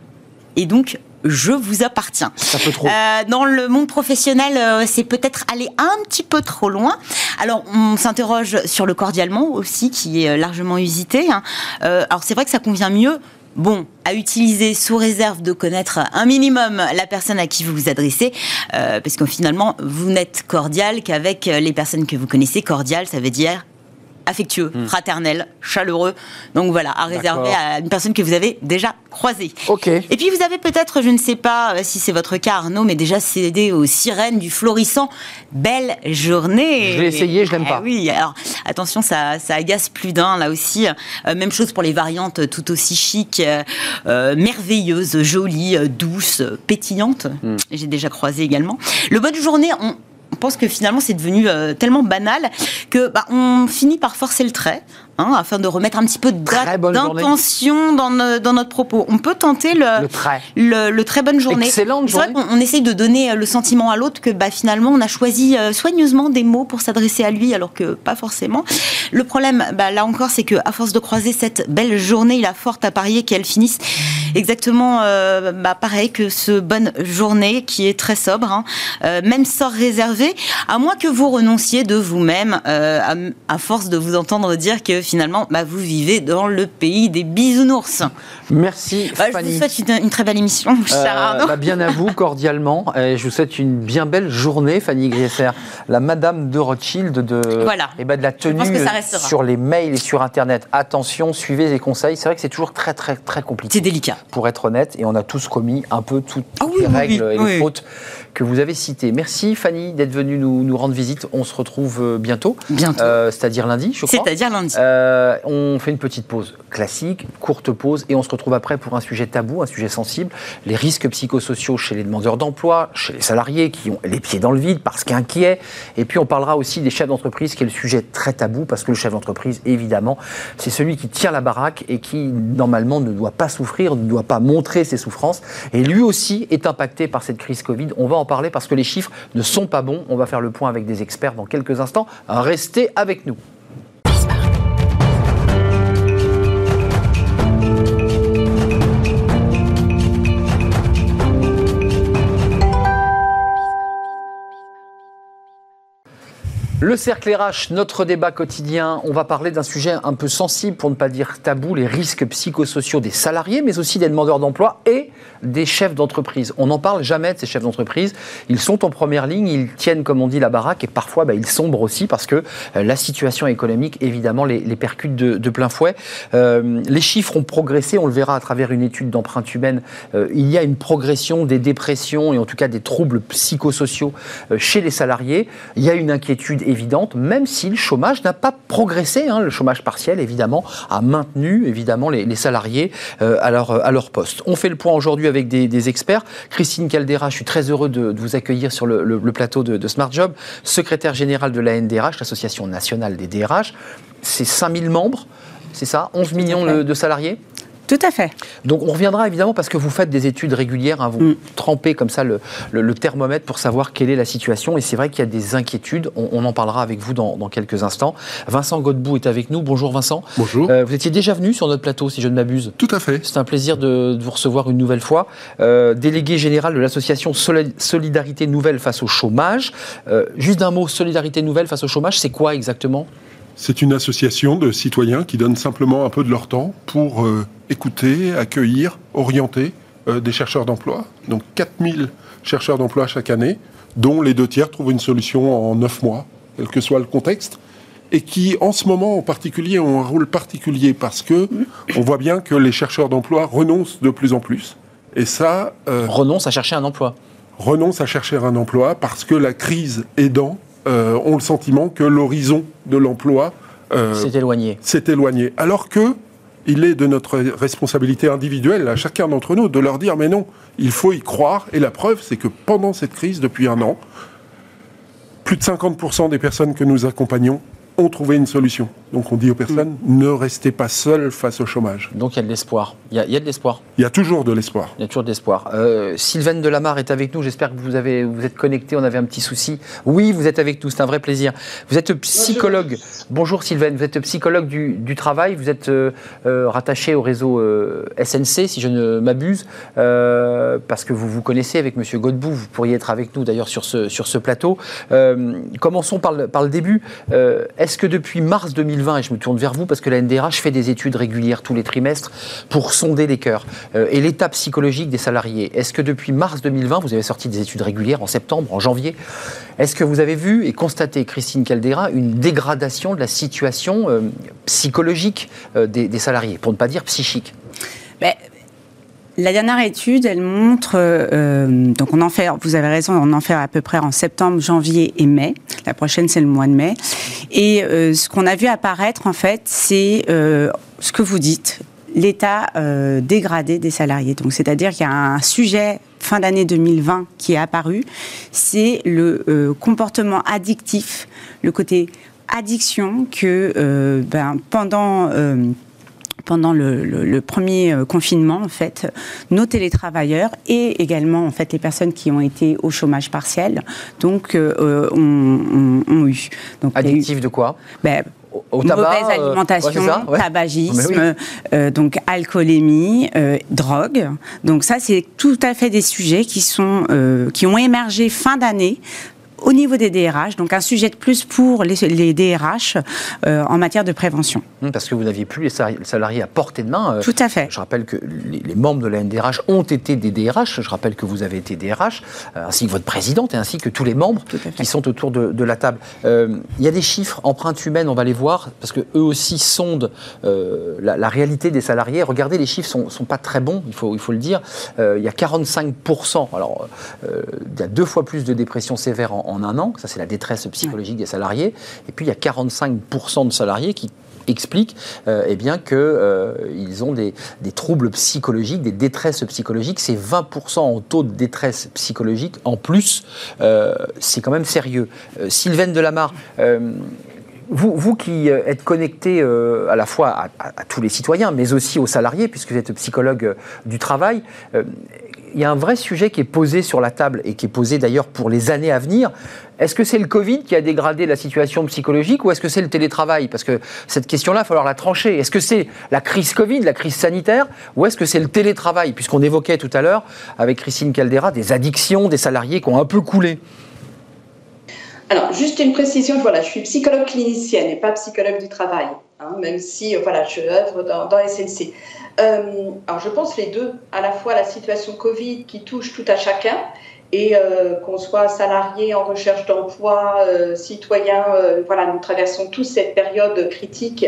Et donc, je vous appartiens. Ça peut trop. Euh, dans le monde professionnel, euh, c'est peut-être aller un petit peu trop loin. Alors, on s'interroge sur le cordialement aussi, qui est euh, largement usité. Hein. alors, c'est vrai que ça convient mieux bon, à utiliser sous réserve de connaître un minimum la personne à qui vous vous adressez, parce que finalement, vous n'êtes cordial qu'avec les personnes que vous connaissez. Cordial, ça veut dire affectueux, hmm. fraternel, chaleureux. Donc voilà, à réserver à une personne que vous avez déjà croisée. Ok. Et puis vous avez peut-être, je ne sais pas euh, si c'est votre cas Arnaud, mais déjà cédé aux sirènes du florissant. Belle journée. Je l'ai essayé, je l'aime pas. Eh oui, alors attention, ça, ça agace plus d'un là aussi. Euh, même chose pour les variantes tout aussi chic, euh, merveilleuses, jolies, douces, pétillantes. Hmm. J'ai déjà croisé également. Le bonne journée, on pense que finalement c'est devenu euh, tellement banal que bah, on finit par forcer le trait. Hein, afin de remettre un petit peu d'intention dans, dans, notre propos. On peut tenter le, le, très bonne journée. Excellente journée. C'est vrai qu'on essaye de donner euh, le sentiment à l'autre que bah, finalement on a choisi euh, soigneusement des mots pour s'adresser à lui alors que pas forcément. Le problème, bah, là encore, c'est qu'à force de croiser cette belle journée, il a fort à parier qu'elle finisse exactement euh, bah, pareil que ce bonne journée qui est très sobre, hein. même sort réservé, à moins que vous renonciez de vous-même à, à, force de vous entendre dire que finalement, bah, vous vivez dans le pays des bisounours. Merci bah, Je vous souhaite une, très belle émission, euh, bah, bien à vous, cordialement. Et je vous souhaite une bien belle journée, Fanny Griesser, la Madame de Rothschild de, voilà. et bah, de la tenue sur les mails et sur Internet. Attention, suivez les conseils. C'est vrai que c'est toujours très, très, très compliqué. C'est délicat. Pour être honnête, et on a tous commis un peu toutes, ah les règles et les fautes que vous avez citées. Merci, Fanny, d'être venue nous, nous, rendre visite. On se retrouve euh, bientôt. Bientôt. Euh, c'est-à-dire lundi, je crois. C'est-à-dire lundi. Euh, on fait une petite pause classique, courte pause, et on se retrouve après pour un sujet tabou, un sujet sensible, les risques psychosociaux chez les demandeurs d'emploi, chez les salariés qui ont les pieds dans le vide parce qu'inquiets. Et puis on parlera aussi des chefs d'entreprise, qui est le sujet très tabou, parce que le chef d'entreprise, évidemment, c'est celui qui tient la baraque et qui, normalement, ne doit pas souffrir, ne doit pas montrer ses souffrances. Et lui aussi est impacté par cette crise Covid. On va en parler parce que les chiffres ne sont pas bons. On va faire le point avec des experts dans quelques instants. Restez avec nous. Le cercle RH, notre débat quotidien, on va parler d'un sujet un peu sensible, pour ne pas dire tabou, les risques psychosociaux des salariés, mais aussi des demandeurs d'emploi et des chefs d'entreprise. On n'en parle jamais de ces chefs d'entreprise. Ils sont en première ligne, ils tiennent, comme on dit, la baraque et parfois bah, ils sombrent aussi parce que euh, la situation économique, évidemment, les, percute de, plein fouet. Euh, les chiffres ont progressé, on le verra à travers une étude d'empreinte humaine. Euh, il y a une progression des dépressions et en tout cas des troubles psychosociaux chez les salariés. Il y a une inquiétude évidente, même si le chômage n'a pas progressé. Hein. Le chômage partiel, évidemment, a maintenu évidemment les, salariés euh, à, leur, à leur poste. On fait le point aujourd'hui avec des, experts. Christine Caldera, je suis très heureux de, vous accueillir sur le, plateau de, de, Smart Job, secrétaire générale de la NDRH, l'Association nationale des DRH. C'est 5000 membres, c'est ça? 11 millions de salariés? Tout à fait. Donc on reviendra évidemment parce que vous faites des études régulières, hein, vous mm. trempez comme ça le, thermomètre pour savoir quelle est la situation. Et c'est vrai qu'il y a des inquiétudes. On, en parlera avec vous dans, quelques instants. Vincent Godbout est avec nous. Bonjour Vincent. Bonjour. Euh, vous étiez déjà venu sur notre plateau, si je ne m'abuse. Tout à fait. C'est un plaisir de, vous recevoir une nouvelle fois. Euh, délégué général de l'association Solidarité Nouvelle face au chômage. Euh, juste d'un mot, Solidarité Nouvelle face au chômage, c'est quoi exactement? C'est une association de citoyens qui donnent simplement un peu de leur temps pour euh, écouter, accueillir, orienter euh, des chercheurs d'emploi. Donc 4000 chercheurs d'emploi chaque année, dont les deux tiers trouvent une solution en 9 mois, quel que soit le contexte, et qui en ce moment en particulier ont un rôle particulier parce que on voit bien que les chercheurs d'emploi renoncent de plus en plus. Et ça... Euh, renoncent à chercher un emploi. Renoncent à chercher un emploi parce que la crise aidant, euh, ont le sentiment que l'horizon de l'emploi s'est éloigné. S'est éloigné. Alors que il est de notre responsabilité individuelle, à chacun d'entre nous, de leur dire mais non, il faut y croire. Et la preuve, c'est que pendant cette crise, depuis un an, plus de 50% des personnes que nous accompagnons ont trouvé une solution. Donc on dit aux personnes, ne restez pas seuls face au chômage. Donc il y a de l'espoir. Il, y a de l'espoir. Il y a toujours de l'espoir. Il y a toujours de l'espoir. Euh, Sylvaine Delamarre est avec nous. J'espère que vous, avez, vous êtes connecté. On avait un petit souci. Oui, vous êtes avec nous. C'est un vrai plaisir. Vous êtes psychologue. Bonjour Sylvaine. Vous êtes psychologue du, travail. Vous êtes euh, euh, rattaché au réseau euh, SNC, si je ne m'abuse, parce que vous vous connaissez avec Monsieur Godbout. Vous pourriez être avec nous d'ailleurs sur ce, sur ce plateau. commençons par le, par le début. Est-ce que depuis mars 2020, 2020, et je me tourne vers vous parce que la NDRH fait des études régulières tous les trimestres pour sonder les cœurs euh, et l'état psychologique des salariés. Est-ce que depuis mars 2020, vous avez sorti des études régulières en septembre, en janvier? Est-ce que vous avez vu et constaté, Christine Caldera, une dégradation de la situation euh, psychologique des, salariés, pour ne pas dire psychique? Ben, la dernière étude, elle montre, euh, donc on en fait, vous avez raison, on en fait à peu près en septembre, janvier et mai. La prochaine, c'est le mois de mai. Et euh, ce qu'on a vu apparaître, en fait, c'est euh, ce que vous dites, l'état dégradé des salariés. Donc, c'est-à-dire qu'il y a un sujet fin d'année 2020 qui est apparu, c'est le comportement addictif, le côté addiction que ben, pendant pendant le, premier euh, confinement, en fait, nos télétravailleurs et également en fait les personnes qui ont été au chômage partiel, donc euh, ont, eu. Donc, Addictif de quoi? Ben, au tabac, mauvaise euh, alimentation, tabagisme, donc alcoolémie, drogue. Donc ça, c'est tout à fait des sujets qui sont qui ont émergé fin d'année au niveau des DRH, donc un sujet de plus pour les, les DRH euh, en matière de prévention. Hum, parce que vous n'aviez plus les salariés à portée de main. Euh, Tout à fait. Je rappelle que les, membres de la NDRH ont été des DRH. Je rappelle que vous avez été DRH, euh, ainsi que votre présidente et ainsi que tous les membres qui sont autour de, la table. il y a des chiffres, empreintes humaines, on va les voir, parce que eux aussi sondent la, réalité des salariés. Regardez, les chiffres sont, sont pas très bons, il faut, il faut le dire. il y a 45%, alors il y a deux fois plus de dépression sévère en, en un an, ça c'est la détresse psychologique des salariés, et puis il y a 45% de salariés qui expliquent euh, eh bien qu'ils euh, ont des, troubles psychologiques, des détresses psychologiques. C'est 20% en taux de détresse psychologique. En plus, euh, c'est quand même sérieux. Sylvaine Delamarre, vous, vous, qui êtes connecté à la fois à, à, tous les citoyens, mais aussi aux salariés, puisque vous êtes psychologue du travail, il y a un vrai sujet qui est posé sur la table et qui est posé d'ailleurs pour les années à venir. Est-ce que c'est le Covid qui a dégradé la situation psychologique ou est-ce que c'est le télétravail? Parce que cette question-là, il va falloir la trancher. Est-ce que c'est la crise Covid, la crise sanitaire, ou est-ce que c'est le télétravail? Puisqu'on évoquait tout à l'heure, avec Christine Caldera, des addictions des salariés qui ont un peu coulé. Alors, juste une précision, voilà, je suis psychologue clinicienne et pas psychologue du travail, hein, même si voilà, je œuvre dans, dans SNC. Euh, alors je pense les deux, à la fois la situation Covid qui touche tout à chacun et euh, qu'on soit salarié en recherche d'emploi, euh, citoyen, voilà, nous traversons tous cette période critique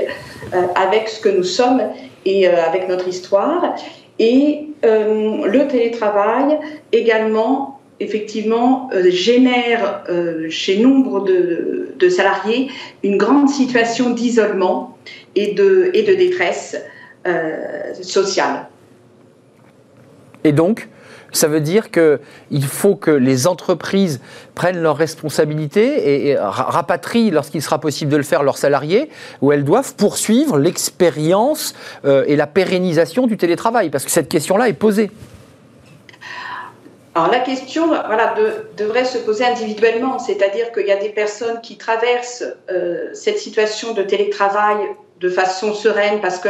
avec ce que nous sommes et avec notre histoire. Et le télétravail également, effectivement, génère chez nombre de, salariés une grande situation d'isolement et de, détresse. Euh, sociale. Et donc, ça veut dire qu'il faut que les entreprises prennent leurs responsabilités et, rapatrient, lorsqu'il sera possible de le faire, leurs salariés, où elles doivent poursuivre l'expérience euh, et la pérennisation du télétravail, parce que cette question-là est posée. Alors la question voilà, devrait se poser individuellement, c'est-à-dire qu'il y a des personnes qui traversent euh, cette situation de télétravail de façon sereine parce que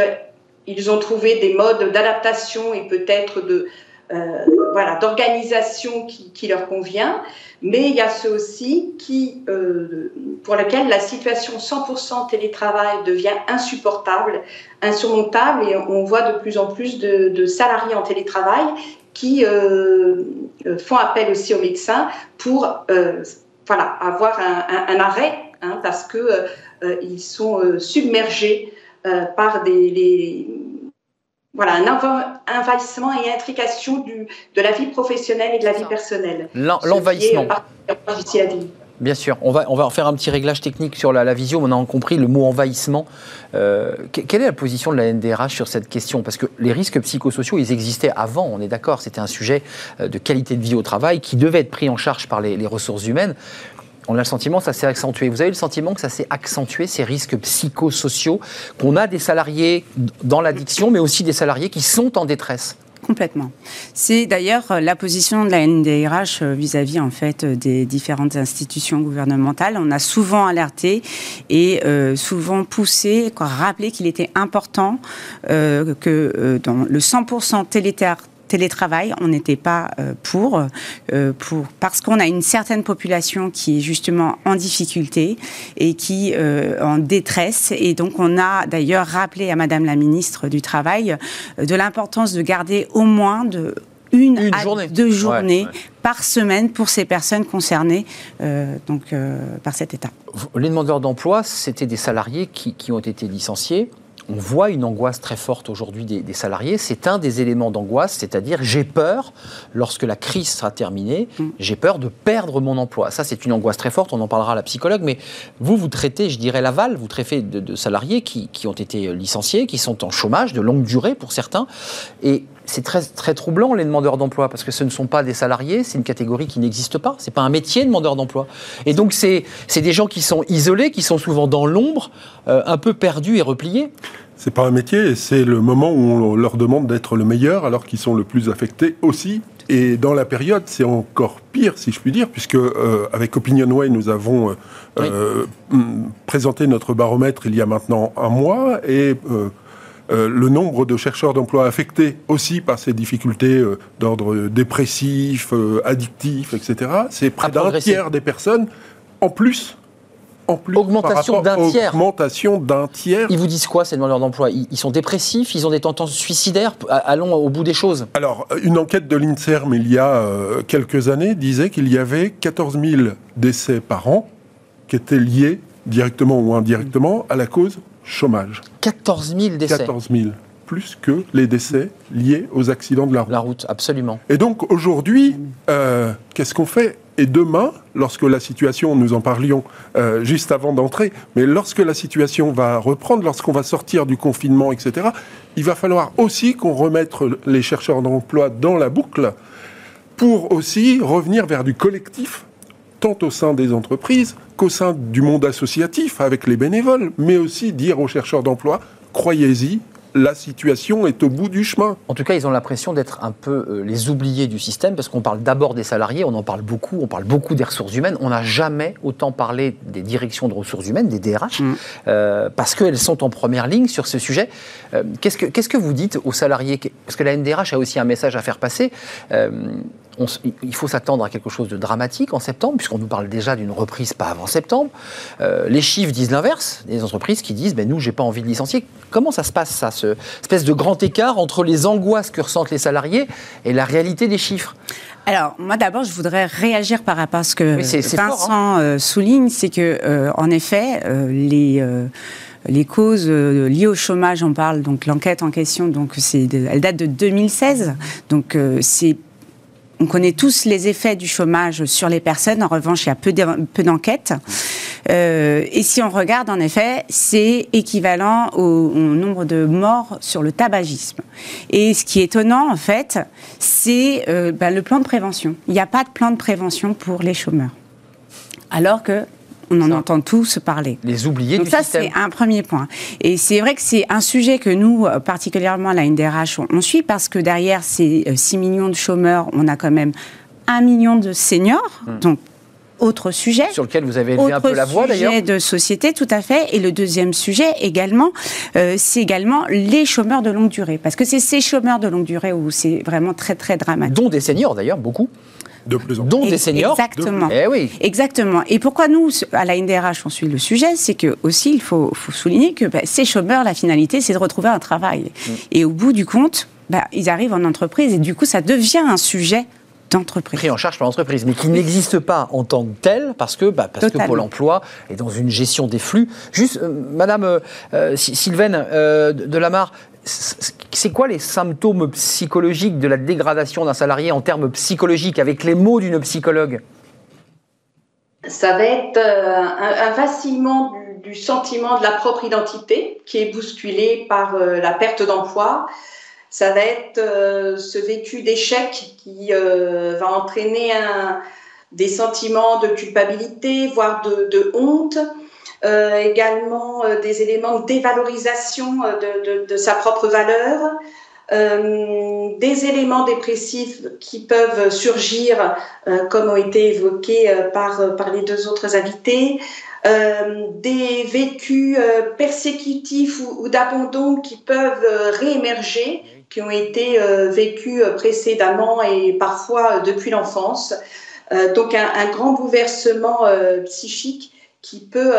ils ont trouvé des modes d'adaptation et peut-être de euh, voilà d'organisation qui, leur convient, mais il y a ceux aussi qui euh, pour lesquels la situation 100% télétravail devient insupportable, insurmontable, et on voit de plus en plus de salariés en télétravail qui euh, font appel aussi aux médecins pour euh, voilà avoir un, un, un arrêt hein, parce que euh, ils sont submergés euh, par des, voilà, un envahissement et intrication du, de la vie professionnelle et de la vie personnelle. L'envahissement. Bien sûr, on va, on va faire un petit réglage technique sur la, la visio. On a compris le mot envahissement. Euh, quelle est la position de la NDRH sur cette question? Parce que les risques psychosociaux, ils existaient avant, on est d'accord. C'était un sujet euh, de qualité de vie au travail qui devait être pris en charge par les, les ressources humaines on a le sentiment que ça s'est accentué. Vous avez le sentiment que ça s'est accentué, ces risques psychosociaux, qu'on a des salariés dans l'addiction, mais aussi des salariés qui sont en détresse? Complètement. C'est d'ailleurs euh, la position de la NDRH euh, vis-à-vis en fait euh, des différentes institutions gouvernementales. On a souvent alerté et souvent poussé, rappelé qu'il était important que dans le 100% télétravail, on n'était pas pour, pour parce qu'on a une certaine population qui est justement en difficulté et qui en détresse. Et donc on a d'ailleurs rappelé à Madame la ministre du Travail de l'importance de garder au moins de une, à journée. deux journées par semaine pour ces personnes concernées euh, donc, euh, par cet état. Les demandeurs d'emploi, c'était des salariés qui, qui, ont été licenciés. On voit une angoisse très forte aujourd'hui des, des, salariés. C'est un des éléments d'angoisse, c'est-à-dire j'ai peur, lorsque la crise sera terminée, mm. j'ai peur de perdre mon emploi. Ça, c'est une angoisse très forte, on en parlera à la psychologue, mais vous, vous traitez, je dirais, l'aval, vous traitez de, de salariés qui, qui, ont été licenciés, qui sont en chômage de longue durée pour certains, et c'est très, très troublant, les demandeurs d'emploi, parce que ce ne sont pas des salariés, c'est une catégorie qui n'existe pas. Ce n'est pas un métier, demandeur d'emploi. Et donc, c'est des gens qui sont isolés, qui sont souvent dans l'ombre, euh, un peu perdus et repliés. C'est pas un métier, c'est le moment où on leur demande d'être le meilleur, alors qu'ils sont le plus affectés aussi. Et dans la période, c'est encore pire, si je puis dire, puisque euh, avec OpinionWay, nous avons euh, présenté notre baromètre il y a maintenant un mois, et euh, le nombre de chercheurs d'emploi affectés aussi par ces difficultés euh, d'ordre dépressif, euh, addictif, etc., c'est près d'un tiers des personnes en plus. En plus, augmentation d'un tiers. Augmentation d'un tiers. Ils vous disent quoi, ces demandeurs d'emploi? Ils, sont dépressifs Ils ont des tendances suicidaires? Allons au bout des choses. Alors, une enquête de l'INSERM il y a quelques années disait qu'il y avait 14 000 décès par an qui étaient liés directement ou indirectement à la cause chômage. 14 000 décès. 14 000 plus que les décès liés aux accidents de la route. La route, absolument. Et donc aujourd'hui, euh, qu'est-ce qu'on fait? Et demain, lorsque la situation, nous en parlions euh, juste avant d'entrer, mais lorsque la situation va reprendre, lorsqu'on va sortir du confinement, etc., il va falloir aussi qu'on remette les chercheurs d'emploi dans la boucle pour aussi revenir vers du collectif tant au sein des entreprises qu'au sein du monde associatif avec les bénévoles, mais aussi dire aux chercheurs d'emploi, croyez-y, la situation est au bout du chemin. En tout cas, ils ont l'impression d'être un peu euh, les oubliés du système, parce qu'on parle d'abord des salariés, on en parle beaucoup, on parle beaucoup des ressources humaines. On n'a jamais autant parlé des directions de ressources humaines, des DRH, mm. euh, parce qu'elles sont en première ligne sur ce sujet. Euh, qu'est-ce, que, qu'est-ce que vous dites aux salariés? Parce que la NDRH a aussi un message à faire passer il faut s'attendre à quelque chose de dramatique en septembre, puisqu'on nous parle déjà d'une reprise pas avant septembre. Euh, les chiffres disent l'inverse, des entreprises qui disent ben nous, j'ai pas envie de licencier. Comment ça se passe, ça, ce espèce de grand écart entre les angoisses que ressentent les salariés et la réalité des chiffres? Alors, moi d'abord, je voudrais réagir par rapport à ce que Vincent hein. euh, souligne, c'est que, euh, en effet, les les causes liées au chômage, on parle donc l'enquête en question, donc c'est, elle date de 2016, donc c'est on connaît tous les effets du chômage sur les personnes. En revanche, il y a peu d'enquêtes. Euh, et si on regarde, en effet, c'est équivalent au, nombre de morts sur le tabagisme. Et ce qui est étonnant, en fait, c'est euh, ben, le plan de prévention. Il n'y a pas de plan de prévention pour les chômeurs. Alors que on en entend tous parler. Les oubliés Donc ça, c'est un premier point. Et c'est vrai que c'est un sujet que nous, euh, particulièrement à la NDRH, on, suit parce que derrière ces 6 euh, millions de chômeurs, on a quand même 1 million de seniors. Hmm. Donc autre sujet. Sur lequel vous avez élevé un peu la voix d'ailleurs. Sujet de société, tout à fait. Et le deuxième sujet également, euh, c'est également les chômeurs de longue durée. Parce que c'est ces chômeurs de longue durée où c'est vraiment très très dramatique. Dont des seniors d'ailleurs, beaucoup. De plus en plus. Dont des seniors. Exactement. Eh oui. Exactement. Et pourquoi nous, à la NDRH, on suit le sujet, c'est que aussi, il faut, faut souligner que bah, ces chômeurs, la finalité, c'est de retrouver un travail. Mm. Et au bout du compte, bah, ils arrivent en entreprise et du coup, ça devient un sujet d'entreprise. Pris en charge par l'entreprise, mais qui n'existe pas en tant que tel, parce que, bah, parce que Pôle emploi est dans une gestion des flux. Juste, euh, Madame euh, euh Sylvaine euh, Delamarre, c'est quoi les symptômes psychologiques de la dégradation d'un salarié en termes psychologiques, avec les mots d'une psychologue? Ça va être euh, un, vacillement du, sentiment de la propre identité qui est bousculé par euh, la perte d'emploi. Ça va être euh, ce vécu d'échec qui va entraîner des sentiments de culpabilité, voire de honte. Euh, également euh, des éléments de dévalorisation euh, de, de, sa propre valeur, des éléments dépressifs qui peuvent surgir, comme ont été évoqués par, par les deux autres invités, des vécus persécutifs ou, ou d'abandon qui peuvent réémerger qui ont été vécues précédemment et parfois depuis l'enfance. donc un, grand bouleversement psychique qui peut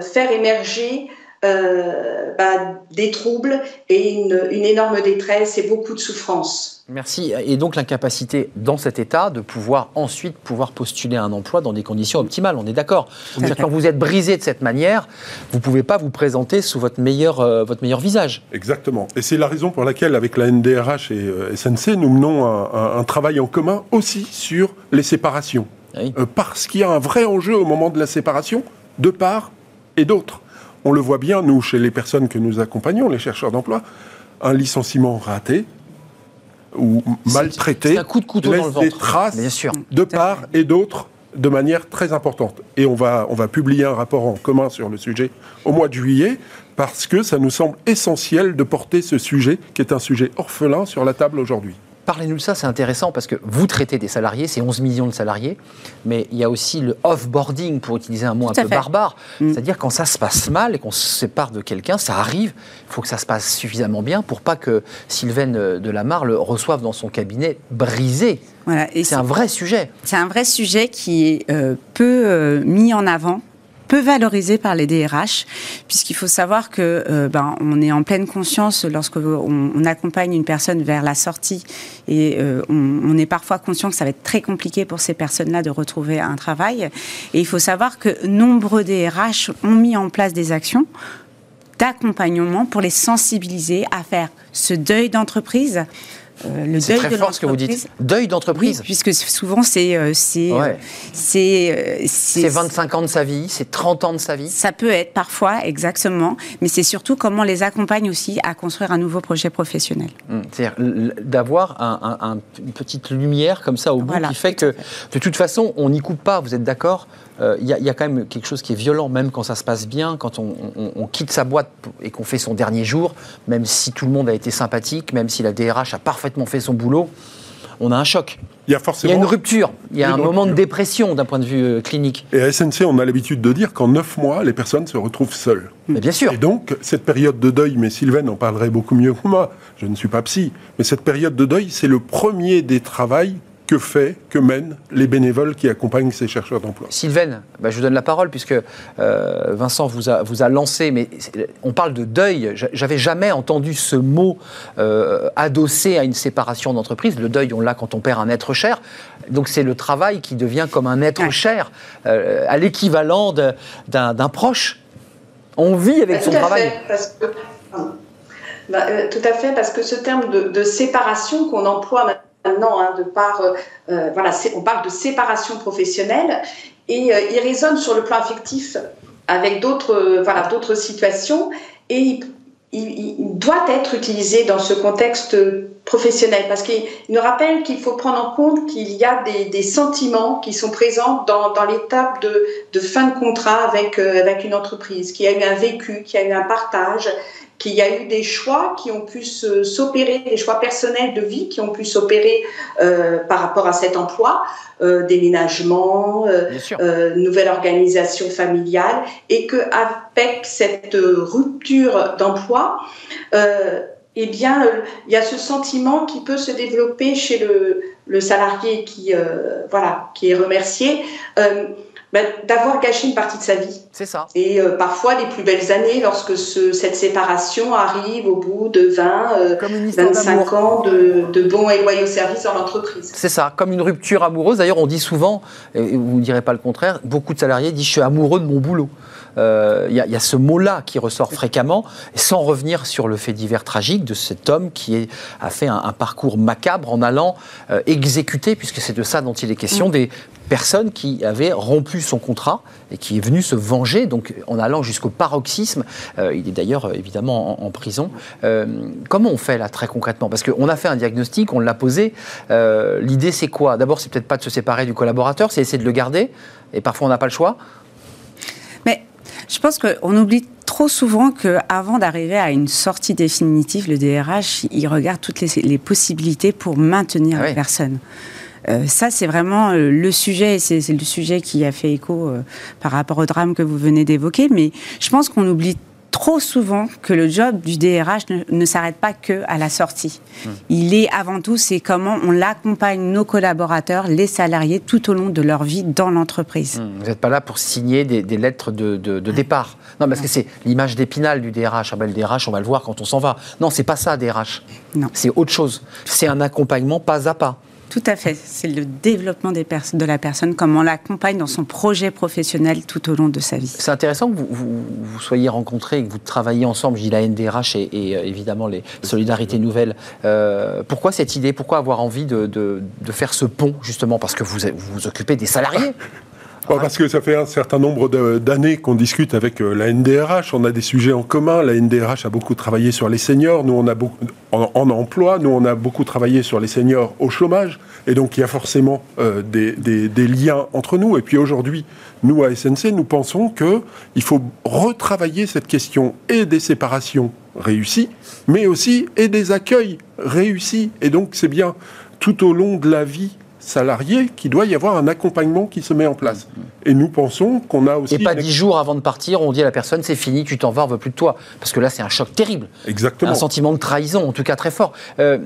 faire émerger euh, bah, des troubles et une, énorme détresse et beaucoup de souffrance. Merci. Et donc l'incapacité dans cet état de pouvoir ensuite pouvoir postuler un emploi dans des conditions optimales. On est d'accord. Quand vous êtes brisé de cette manière, vous ne pouvez pas vous présenter sous votre meilleur, euh, votre meilleur visage. Exactement. Et c'est la raison pour laquelle, avec la NDRH et euh, SNC, nous menons un, travail en commun aussi sur les séparations. Ah parce qu'il y a un vrai enjeu au moment de la séparation, de part et d'autre. On le voit bien, nous, chez les personnes que nous accompagnons, les chercheurs d'emploi, un licenciement raté ou maltraité coup de couteau laisse des traces de part et d'autre de manière très importante. Et on va, on va publier un rapport en commun sur le sujet au mois de juillet, parce que ça nous semble essentiel de porter ce sujet, qui est un sujet orphelin, sur la table aujourd'hui. Parlez-nous de ça, c'est intéressant parce que vous traitez des salariés, c'est 11 millions de salariés, mais il y a aussi le off-boarding, pour utiliser un mot un peu barbare. Mm. C'est-à-dire quand ça se passe mal et qu'on se sépare de quelqu'un, ça arrive, il faut que ça se passe suffisamment bien pour pas que Sylvaine de Lamar le reçoive dans son cabinet brisé. Voilà, c'est un vrai sujet. C'est un vrai sujet qui est euh, peu euh, mis en avant peu valorisé par les DRH, puisqu'il faut savoir que euh, ben, on est en pleine conscience lorsque on, accompagne une personne vers la sortie, et euh, on, est parfois conscient que ça va être très compliqué pour ces personnes-là de retrouver un travail. Et il faut savoir que nombreux DRH ont mis en place des actions d'accompagnement pour les sensibiliser à faire ce deuil d'entreprise, euh, le deuil très de fort ce que vous dites. Deuil d'entreprise. puisque souvent c'est euh, c'est euh, c'est c'est 25 ans de sa vie, c'est 30 ans de sa vie. Ça peut être parfois exactement, mais c'est surtout comment on les accompagne aussi à construire un nouveau projet professionnel. Hum, c'est-à-dire d'avoir un, une petite lumière comme ça au bout qui fait que de toute façon on n'y coupe pas. Vous êtes d'accord? Il y, a quand même quelque chose qui est violent, même quand ça se passe bien, quand on, on quitte sa boîte et qu'on fait son dernier jour, même si tout le monde a été sympathique, même si la DRH a parfaitement fait son boulot, on a un choc. Il y a forcément. une rupture. Il y a un moment de dépression d'un point de vue euh, clinique. Et à SNC, on a l'habitude de dire qu'en neuf mois, les personnes se retrouvent seules. Mais bien sûr. Et donc, cette période de deuil, mais Sylvain en parlerait beaucoup mieux que moi, je ne suis pas psy, mais cette période de deuil, c'est le premier des travails que fait, que mènent les bénévoles qui accompagnent ces chercheurs d'emploi. Sylvaine, bah, je vous donne la parole puisque euh, Vincent vous a, vous a lancé, mais on parle de deuil. J'avais jamais entendu ce mot euh, adossé à une séparation d'entreprise. Le deuil, on l'a quand on perd un être cher. Donc c'est le travail qui devient comme un être cher, euh, à l'équivalent d'un proche. On vit avec son travail. Bah, tout à fait, parce que ce terme de, de séparation qu'on emploie maintenant, hein, de par, euh, euh, voilà, on parle de séparation professionnelle et euh, il résonne sur le plan affectif avec d'autres voilà, situations et il, doit être utilisé dans ce contexte professionnel parce qu'il nous rappelle qu'il faut prendre en compte qu'il y a des, sentiments qui sont présents dans, dans l'étape de, de, fin de contrat avec, avec une entreprise, qu'il y a eu un vécu, qu'il y a eu un partage, qu'il y a eu des choix qui ont pu s'opérer, des choix personnels de vie qui ont pu s'opérer euh, par rapport à cet emploi, euh, déménagement, euh, euh, nouvelle organisation familiale, et que avec cette rupture d'emploi, eh bien, il y a ce sentiment qui peut se développer chez le, le salarié qui, voilà, qui est remercié bah, d'avoir gâché une partie de sa vie. C'est ça. Et euh, parfois les plus belles années lorsque ce, cette séparation arrive au bout de 20, 25 euh, ans de, de, bons et loyaux services dans l'entreprise. C'est ça, comme une rupture amoureuse. D'ailleurs, on dit souvent, et vous ne direz pas le contraire, beaucoup de salariés disent je suis amoureux de mon boulot. Il euh, y, a ce mot-là qui ressort fréquemment, sans revenir sur le fait divers tragique de cet homme qui a fait un, parcours macabre en allant exécuter, puisque c'est de ça dont il est question, mm. des personne qui avait rompu son contrat et qui est venu se venger, donc en allant jusqu'au paroxysme. Euh, il est d'ailleurs euh, évidemment en, prison. Euh, comment on fait là très concrètement? Parce qu'on a fait un diagnostic, on l'a posé. L'idée c'est quoi? D'abord, c'est peut-être pas de se séparer du collaborateur, c'est essayer de le garder. Et parfois, on n'a pas le choix. Je pense qu'on oublie trop souvent qu'avant d'arriver à une sortie définitive, le DRH, il regarde toutes les, possibilités pour maintenir la personne. Euh, ça, c'est vraiment euh, le sujet, et c'est le sujet qui a fait écho euh, par rapport au drame que vous venez d'évoquer. Mais je pense qu'on oublie trop souvent que le job du DRH ne, s'arrête pas que à la sortie. Hmm. Il est avant tout, c'est comment on l'accompagne nos collaborateurs, les salariés, tout au long de leur vie dans l'entreprise. Hmm. Vous n'êtes pas là pour signer des, lettres de, départ. Non, parce que c'est l'image d'épinal du DRH. Ah ben, le DRH, on va le voir quand on s'en va. Non, c'est pas ça, DRH. Non. C'est autre chose. C'est un accompagnement pas à pas. Tout à fait. C'est le développement des de la personne, comment on l'accompagne dans son projet professionnel tout au long de sa vie. C'est intéressant que vous, vous, soyez rencontrés et que vous travailliez ensemble, je dis la NDRH et, et euh, évidemment les solidarités nouvelles. Euh, pourquoi cette idée? Pourquoi avoir envie de, de, de, faire ce pont, justement? Parce que vous vous occupez des salariés parce que ça fait un certain nombre d'années qu'on discute avec euh, la NDRH, on a des sujets en commun. La NDRH a beaucoup travaillé sur les seniors, nous on a beaucoup en, emploi, nous on a beaucoup travaillé sur les seniors au chômage, et donc il y a forcément euh, des, des, liens entre nous. Et puis aujourd'hui, nous à SNC, nous pensons qu'il faut retravailler cette question et des séparations réussies, mais aussi et des accueils réussis. Et donc c'est bien tout au long de la vie salarié qu'il doit y avoir un accompagnement qui se met en place. Et nous pensons qu'on a aussi... Et pas dix jours avant de partir, on dit à la personne, c'est fini, tu t'en vas, on veut plus de toi. Parce que là, c'est un choc terrible. Exactement. Un sentiment de trahison, en tout cas très fort. Euh,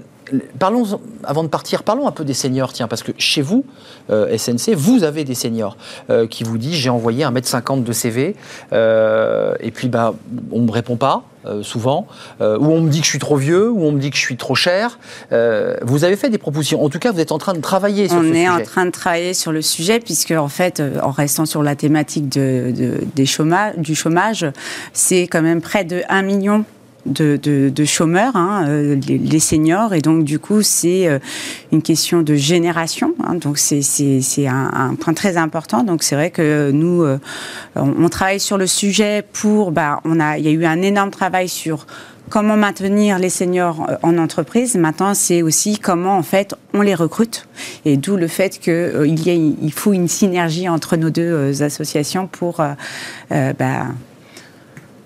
parlons, avant de partir, parlons un peu des seniors, tiens, parce que chez vous, euh, SNC, vous avez des seniors euh, qui vous disent j'ai envoyé 1m50 de CV, euh, et puis bah, on ne me répond pas. souvent, ou on me dit que je suis trop vieux, ou on me dit que je suis trop cher. vous avez fait des propositions. En tout cas, vous êtes en train de travailler sur on ce sujet. On est en train de travailler sur le sujet, puisque en fait, en restant sur la thématique de, des chômage, du chômage, c'est quand même près de 1 million de, chômeurs, hein, euh, les, seniors, et donc du coup c'est euh, une question de génération. Hein, donc c'est un, point très important. Donc c'est vrai que nous euh, on, travaille sur le sujet pour, bah, on a, il y a eu un énorme travail sur comment maintenir les seniors en entreprise. Maintenant, c'est aussi comment en fait on les recrute, et d'où le fait qu'il il il faut une synergie entre nos deux associations pour bah,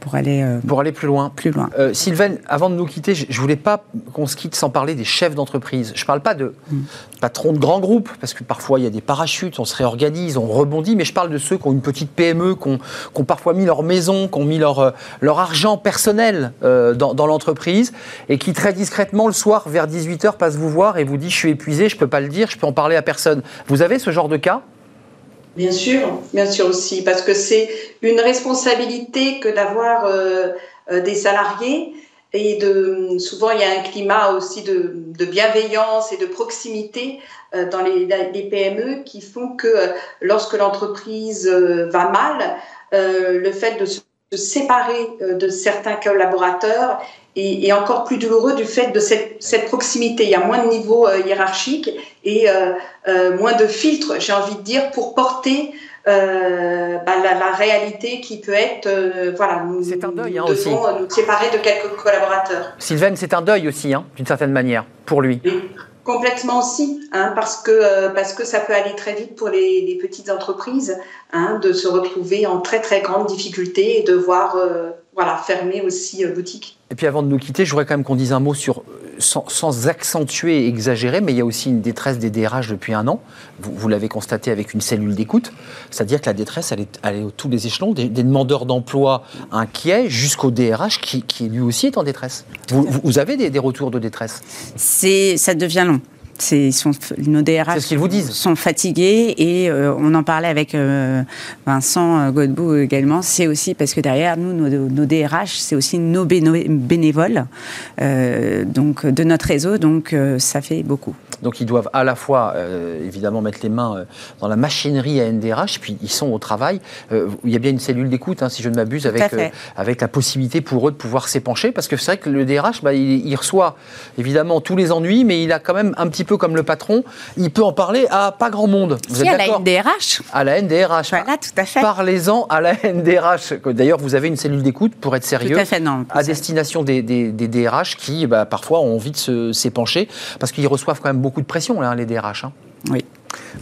pour aller, euh, pour aller plus loin. Plus loin. Euh, Sylvain, avant de nous quitter, je ne voulais pas qu'on se quitte sans parler des chefs d'entreprise. Je ne parle pas de mm. patrons de grands groupes, parce que parfois il y a des parachutes, on se réorganise, on rebondit, mais je parle de ceux qui ont une petite PME, qui ont, parfois mis leur maison, qui ont mis leur, euh, leur argent personnel dans, dans l'entreprise, et qui très discrètement, le soir, vers 18h, passent vous voir et vous disent je suis épuisé, je ne peux pas le dire, je peux en parler à personne. Vous avez ce genre de cas? Bien sûr, bien sûr aussi, parce que c'est une responsabilité que d'avoir euh, euh, des salariés et de souvent il y a un climat aussi de, bienveillance et de proximité euh, dans les, les, PME qui font que lorsque l'entreprise va mal, le fait de se séparer de certains collaborateurs et, encore plus douloureux du fait de cette, cette, proximité. Il y a moins de niveaux euh, hiérarchiques et euh, euh, moins de filtres, j'ai envie de dire, pour porter euh, bah, la, la, réalité qui peut être, voilà, nous, c'est un deuil, hein, nous devons aussi. nous séparer de quelques collaborateurs. Sylvain, c'est un deuil aussi, hein, d'une certaine manière, pour lui. Complètement aussi, hein, parce, que, parce que ça peut aller très vite pour les, les petites entreprises, hein, de se retrouver en très très grande difficulté et de voir voilà, fermer aussi boutique. Et puis avant de nous quitter, je voudrais quand même qu'on dise un mot sur, sans, accentuer et exagérer, mais il y a aussi une détresse des DRH depuis un an. Vous, l'avez constaté avec une cellule d'écoute, c'est-à-dire que la détresse, elle est, elle est tous les échelons, des, demandeurs d'emploi inquiets jusqu'au DRH qui, lui aussi est en détresse. Vous, vous avez des, des retours de détresse? Ça devient long sont, nos DRH ce vous disent. sont fatigués et euh, on en parlait avec euh, Vincent Godbout également. C'est aussi parce que derrière nous, nos, DRH, c'est aussi nos bénévoles euh, donc de notre réseau, donc ça fait beaucoup. Donc ils doivent à la fois évidemment mettre les mains dans la machinerie à NDRH, puis ils sont au travail. il y a bien une cellule d'écoute, hein, si je ne m'abuse, avec, avec la possibilité pour eux de pouvoir s'épancher, parce que c'est vrai que le DRH, bah, il, il reçoit évidemment tous les ennuis, mais il a quand même un petit peu comme le patron, il peut en parler à pas grand monde. Vous si, à la NDRH. À la NDRH. Voilà, tout à fait. Parlez-en à la NDRH. D'ailleurs, vous avez une cellule d'écoute pour être sérieux. Tout à fait, non. À destination des, des, DRH qui, bah, parfois, ont envie de s'épancher parce qu'ils reçoivent quand même beaucoup de pression, là, les DRH. Hein.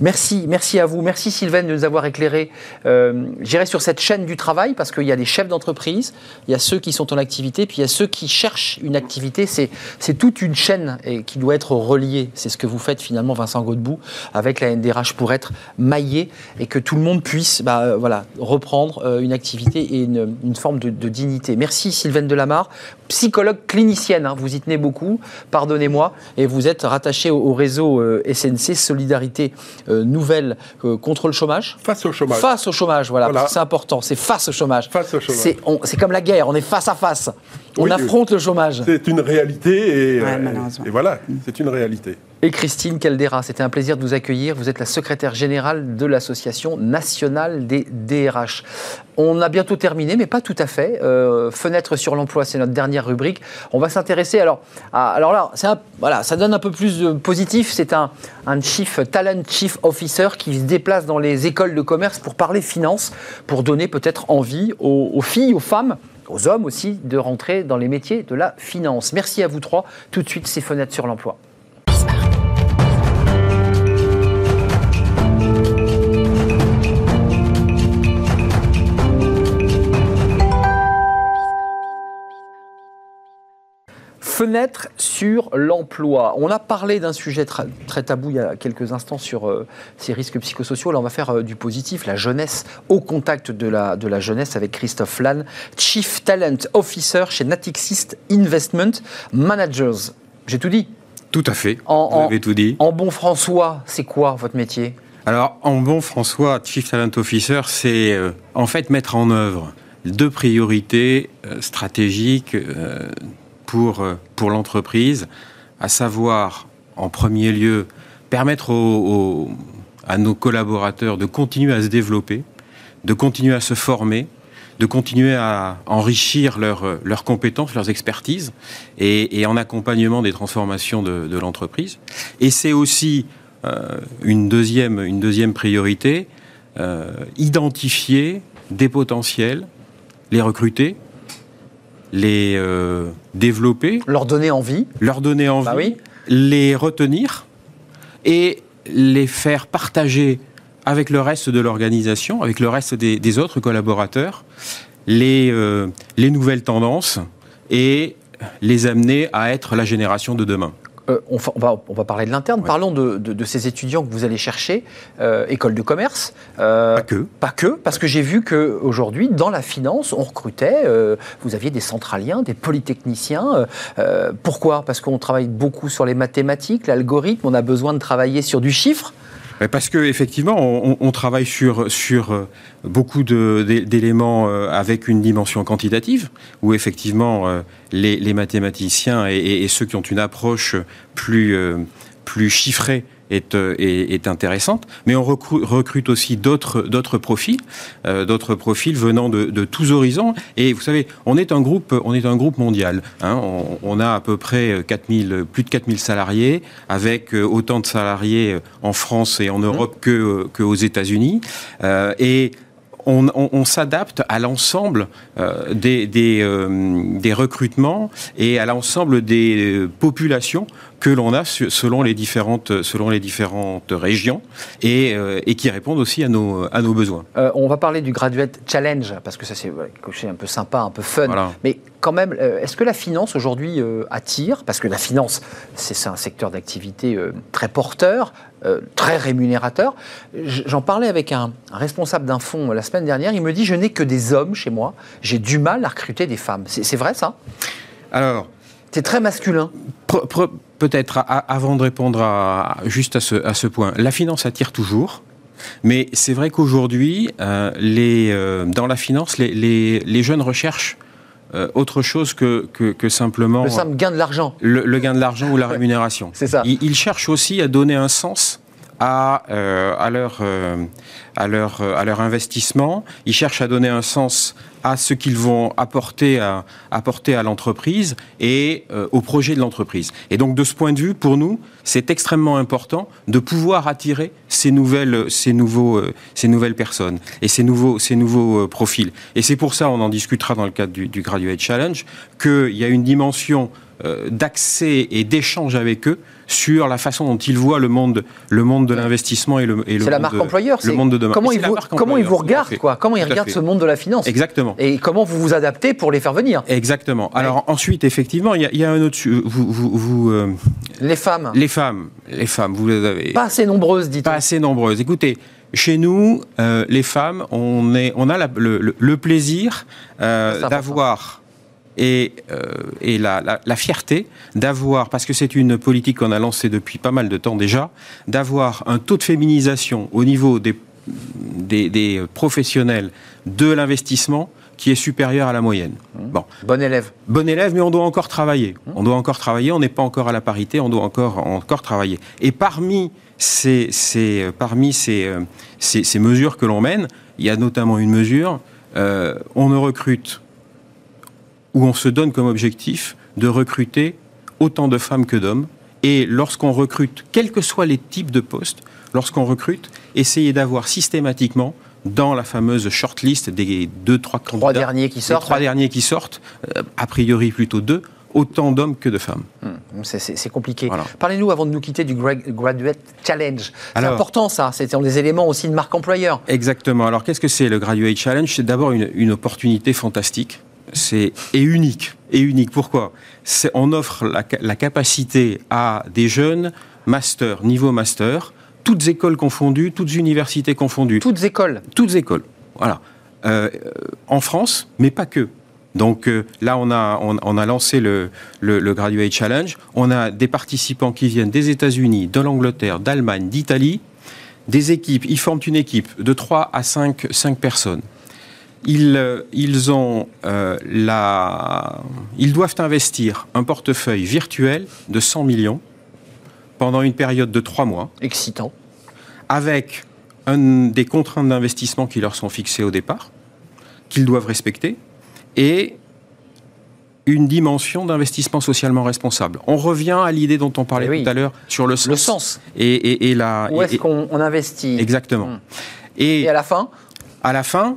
Merci, merci à vous. Merci Sylvain de nous avoir éclairé. Euh, J'irai sur cette chaîne du travail parce qu'il y a des chefs d'entreprise, il y a ceux qui sont en activité, puis il y a ceux qui cherchent une activité. C'est toute une chaîne et qui doit être reliée. C'est ce que vous faites finalement, Vincent Godbout, avec la NDRH pour être maillé et que tout le monde puisse bah, euh, voilà, reprendre euh, une activité et une, une forme de, dignité. Merci Sylvain Delamarre, psychologue clinicienne. Hein, vous y tenez beaucoup, pardonnez-moi, et vous êtes rattaché au, au réseau SNC Solidarité Nouvelle euh, contre le chômage. Face au chômage. Face au chômage, voilà, Voilà. c'est important, c'est face au chômage. Face au chômage. C'est comme la guerre, on est face à face. On Oui, affronte le chômage. C'est une réalité et, Ouais, euh, et voilà, c'est une réalité. Et Christine Caldera, c'était un plaisir de vous accueillir. Vous êtes la secrétaire générale de l'Association nationale des DRH. On a bientôt terminé, mais pas tout à fait. Euh, fenêtre sur l'emploi, c'est notre dernière rubrique. On va s'intéresser alors. À, alors là, c'est un- voilà, ça donne un peu plus de positif. C'est un, un chief talent chief officer qui se déplace dans les écoles de commerce pour parler finance, pour donner peut-être envie aux, aux filles, aux femmes aux hommes aussi de rentrer dans les métiers de la finance. Merci à vous trois. Tout de suite, ces fenêtres sur l'emploi. Fenêtre sur l'emploi. On a parlé d'un sujet très tabou il y a quelques instants sur euh, ces risques psychosociaux. Là, on va faire euh, du positif, la jeunesse, au contact de la, de la jeunesse avec Christophe Lannes, Chief Talent Officer chez Natixis Investment Managers. J'ai tout dit? Tout à fait. En- Vous en- avez tout dit. En bon François, c'est quoi votre métier? Alors, en bon François, Chief Talent Officer, c'est euh, en fait mettre en œuvre deux priorités stratégiques pour, euh, pour l'entreprise, à savoir, en premier lieu, permettre à nos collaborateurs de continuer à se développer, de continuer à se former, de continuer à enrichir leurs euh, leurs compétences, leurs expertises, et, en accompagnement des transformations de, l'entreprise. Et c'est aussi euh, une, deuxième, une deuxième priorité, identifier des potentiels, les recruter, les euh, développer, Leur donner envie leur donner envie, Bah oui. les retenir et les faire partager avec le reste de l'organisation, avec le reste des, des autres collaborateurs, les, euh, les nouvelles tendances et les amener à être la génération de demain. Euh, on, va, on va parler de l'interne. Parlons de, de- de ces étudiants que vous allez chercher, euh, école de commerce. euh, Pas que. Pas que, parce que j'ai vu qu'aujourd'hui, dans la finance, on recrutait, vous aviez des centraliens, des polytechniciens. pourquoi? Parce qu'on travaille beaucoup sur les mathématiques, l'algorithme, on a besoin de travailler sur du chiffre. Parce que effectivement, on, travaille sur sur euh, beaucoup d'éléments euh, avec une dimension quantitative, où effectivement euh, les, mathématiciens et, ceux qui ont une approche plus plus chiffrée est, euh, est, est intéressante. Mais on recrute, recrute aussi d'autres d'autres profils, euh, d'autres profils venant de, de tous horizons. Et vous savez, on est un groupe, on est un groupe mondial. hein. On, on a à peu près 4000, plus de 4000 salariés, avec euh, autant de salariés euh, en France et en Europe que euh, qu'aux États-Unis. Euh, et on, on- on s'adapte à l'ensemble euh, des, des, euh, des recrutements et à l'ensemble des euh, populations que l'on a selon les différentes, selon les différentes régions et, euh, et qui répondent aussi à nos, à nos besoins. On va parler du Graduate Challenge, parce que ça c'est un peu sympa, un peu fun. Voilà. Mais quand même, euh, est-ce que la finance aujourd'hui euh, attire? Parce que la finance, c'est un secteur d'activité euh, très porteur, très rémunérateur. J'en parlais avec un, responsable d'un fonds la semaine dernière. Il me dit Je n'ai que des hommes chez moi. J'ai du mal à recruter des femmes. C'est vrai ça? Alors, C'est très masculin. Peut-être, avant de répondre à, juste à ce, à ce point, la finance attire toujours. Mais c'est vrai qu'aujourd'hui, euh, euh, dans la finance, les, les- les jeunes recherchent euh, autre chose que, que, que simplement Le simple gain de l'argent. le, le gain de l'argent ou la rémunération. C'est ça. Ils, ils cherchent aussi à donner un sens à, euh, à, leur, euh, à, leur, euh, à leur investissement. Ils cherchent à donner un sens à ce qu'ils vont apporter à, apporter à l'entreprise et au projet de l'entreprise. Et donc, de ce point de vue, pour nous, c'est extrêmement important de pouvoir attirer ces nouvelles, ces nouveaux, ces nouvelles personnes et ces nouveaux, ces nouveaux profils. Et c'est pour ça, on en discutera dans le cadre du, du Graduate Challenge, qu'il y a une dimension d'accès et d'échange avec eux sur la façon dont ils voient le monde, le monde de l'investissement et le, et le C'est la marque de, employeur. le monde de demain. Comment ils vous, comment ils vous regardent quoi Comment ils regardent ce monde de la finance Exactement. Et comment vous vous adaptez pour les faire venir Exactement. Alors ensuite, effectivement, il y, a- il y a un autre. Vous, vous, vous, euh, Les femmes, les femmes, les femmes, vous les avez pas assez nombreuses, dites-on. pas assez nombreuses. Écoutez, chez nous, euh, les femmes, on, est, on a la- le, plaisir euh, d'avoir et, euh, et la, la- la fierté d'avoir, parce que c'est une politique qu'on a lancée depuis pas mal de temps déjà, d'avoir un taux de féminisation au niveau des, des, des professionnels de l'investissement qui est supérieur à la moyenne. Bon, Bon élève. bon élève, mais on doit encore travailler. On doit encore travailler, on n'est pas encore à la parité, on doit encore, encore travailler. Et parmi ces, ces- parmi ces, euh, ces, ces mesures que l'on mène, il y a notamment une mesure, euh, on ne recrute, ou on se donne comme objectif de recruter autant de femmes que d'hommes. Et lorsqu'on recrute, quels que soient les types de postes, lorsqu'on recrute, essayer d'avoir systématiquement dans la fameuse shortlist des deux, trois candidats, Trois derniers qui sortent. trois derniers qui sortent, euh, a priori plutôt deux, autant d'hommes que de femmes. Hum, C'est- compliqué. Voilà. Parlez-nous avant de nous quitter du Gra- Graduate Challenge. C'est important ça. C'est un des éléments aussi de marque employeur. Exactement. Alors qu'est-ce que c'est le Graduate Challenge? C'est d'abord une, une opportunité fantastique. C'est unique. Et unique. Pourquoi? C'est on offre la, ca- la capacité à des jeunes master, niveau master, toutes écoles confondues, toutes universités confondues, Toutes écoles. toutes écoles. Voilà. Euh, euh, en France, mais pas que. Donc euh, là, on a, on, on a lancé le, le, le Graduate Challenge. On a des participants qui viennent des États-Unis, de l'Angleterre, d'Allemagne, d'Italie. Des équipes, ils forment une équipe de 3 à 5, 5 personnes. Ils, euh, ils, ont, euh, la... ils doivent investir un portefeuille virtuel de 100 millions pendant une période de 3 mois Excitant. avec un, des contraintes d'investissement qui leur sont fixées au départ, qu'ils doivent respecter, et une dimension d'investissement socialement responsable. On revient à l'idée dont on parlait Eh oui. tout à l'heure sur le sens. Le sens. Et, et- et la, Où est-ce qu'on on investit? Exactement. Hum. Et, Et à la fin, à la fin,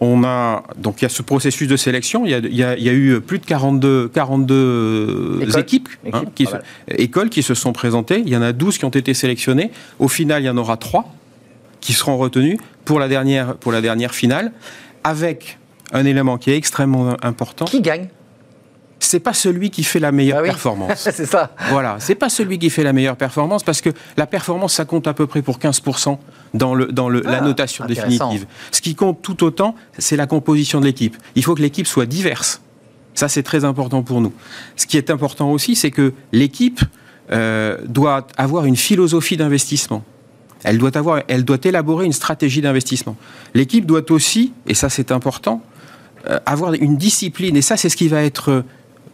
on a donc il y a ce processus de sélection. Il y a, il y a- il y a eu plus de 42, 42 Écoles. équipes, hein, qui se- écoles qui se sont présentées. Il y en a 12 qui ont été sélectionnées. Au final, il y en aura 3 qui seront retenus pour la dernière, pour la dernière finale, avec un élément qui est extrêmement important. qui gagne? C'est pas celui qui fait la meilleure Ah oui. performance. C'est ça. Voilà, c'est pas celui qui fait la meilleure performance parce que la performance, ça compte à peu près pour 15% dans, le, dans le, la Ah, notation définitive. Ce qui compte tout autant, c'est la composition de l'équipe. Il faut que l'équipe soit diverse. Ça, c'est très important pour nous. Ce qui est important aussi, c'est que l'équipe euh, doit avoir une philosophie d'investissement. Elle doit, avoir, elle doit élaborer une stratégie d'investissement. L'équipe doit aussi, et ça c'est important, euh, avoir une discipline. Et ça, c'est ce qui va être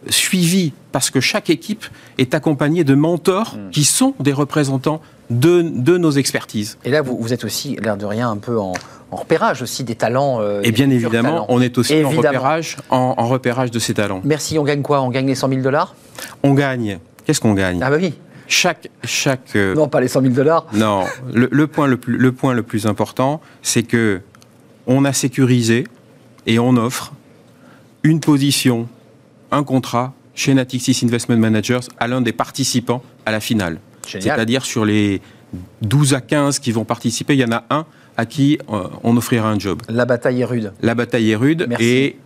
suivi parce que chaque équipe est accompagnée de mentors Hmm. qui sont des représentants de, de nos expertises. Et là, vous, vous êtes aussi, l'air de rien, un peu en, en repérage aussi des talents. euh, Et bien évidemment, talents. on est aussi en repérage, en, en repérage de ces talents. Merci, on gagne quoi? On gagne les 100 000 dollars? On gagne. Qu'est-ce qu'on gagne? Ah bah oui. Chaque, chaque, euh, Non, pas les 100 000 dollars. Non, le, le point le, plus, le point le plus important, c'est que on a sécurisé et on offre une position, un contrat chez Natixis Investment Managers à l'un des participants à la finale. C'est-à-dire sur les 12 à 15 qui vont participer, il y en a un à qui euh, on offrira un job. La bataille est rude. La bataille est rude Merci. et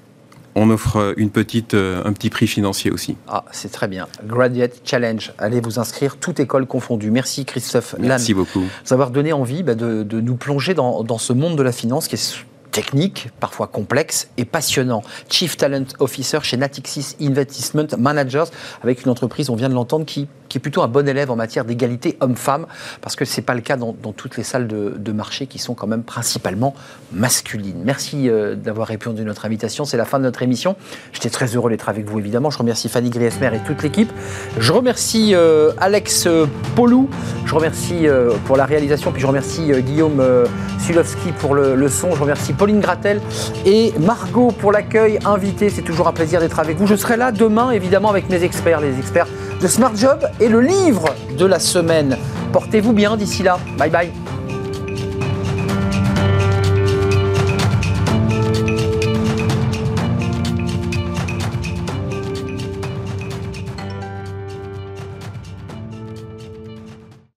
on offre une petite, euh, un petit prix financier aussi. Ah, c'est très bien. Graduate Challenge. Allez vous inscrire, toute école confondue. Merci Christophe Merci Lannes. beaucoup. Vous avoir donné envie bah, de, de nous plonger dans, dans ce monde de la finance qui est technique, parfois complexe et passionnant. Chief Talent Officer chez Natixis Investment Managers, avec une entreprise, on vient de l'entendre, qui, est plutôt un bon élève en matière d'égalité homme-femme, parce que ce n'est pas le cas dans, toutes les salles de, marché qui sont quand même principalement masculines. Merci euh, d'avoir répondu à notre invitation. C'est la fin de notre émission. J'étais très heureux d'être avec vous, évidemment. Je remercie Fanny Griesmer et toute l'équipe. Je remercie euh, Alex euh, Polou. Je remercie pour la réalisation. Puis je remercie Guillaume Sulowski pour le, le son. Je remercie Pauline Gratel et Margot pour l'accueil invité. C'est toujours un plaisir d'être avec vous. Je serai là demain, évidemment, avec mes experts, les experts de Smart Job et le livre de la semaine. Portez-vous bien d'ici là. Bye bye.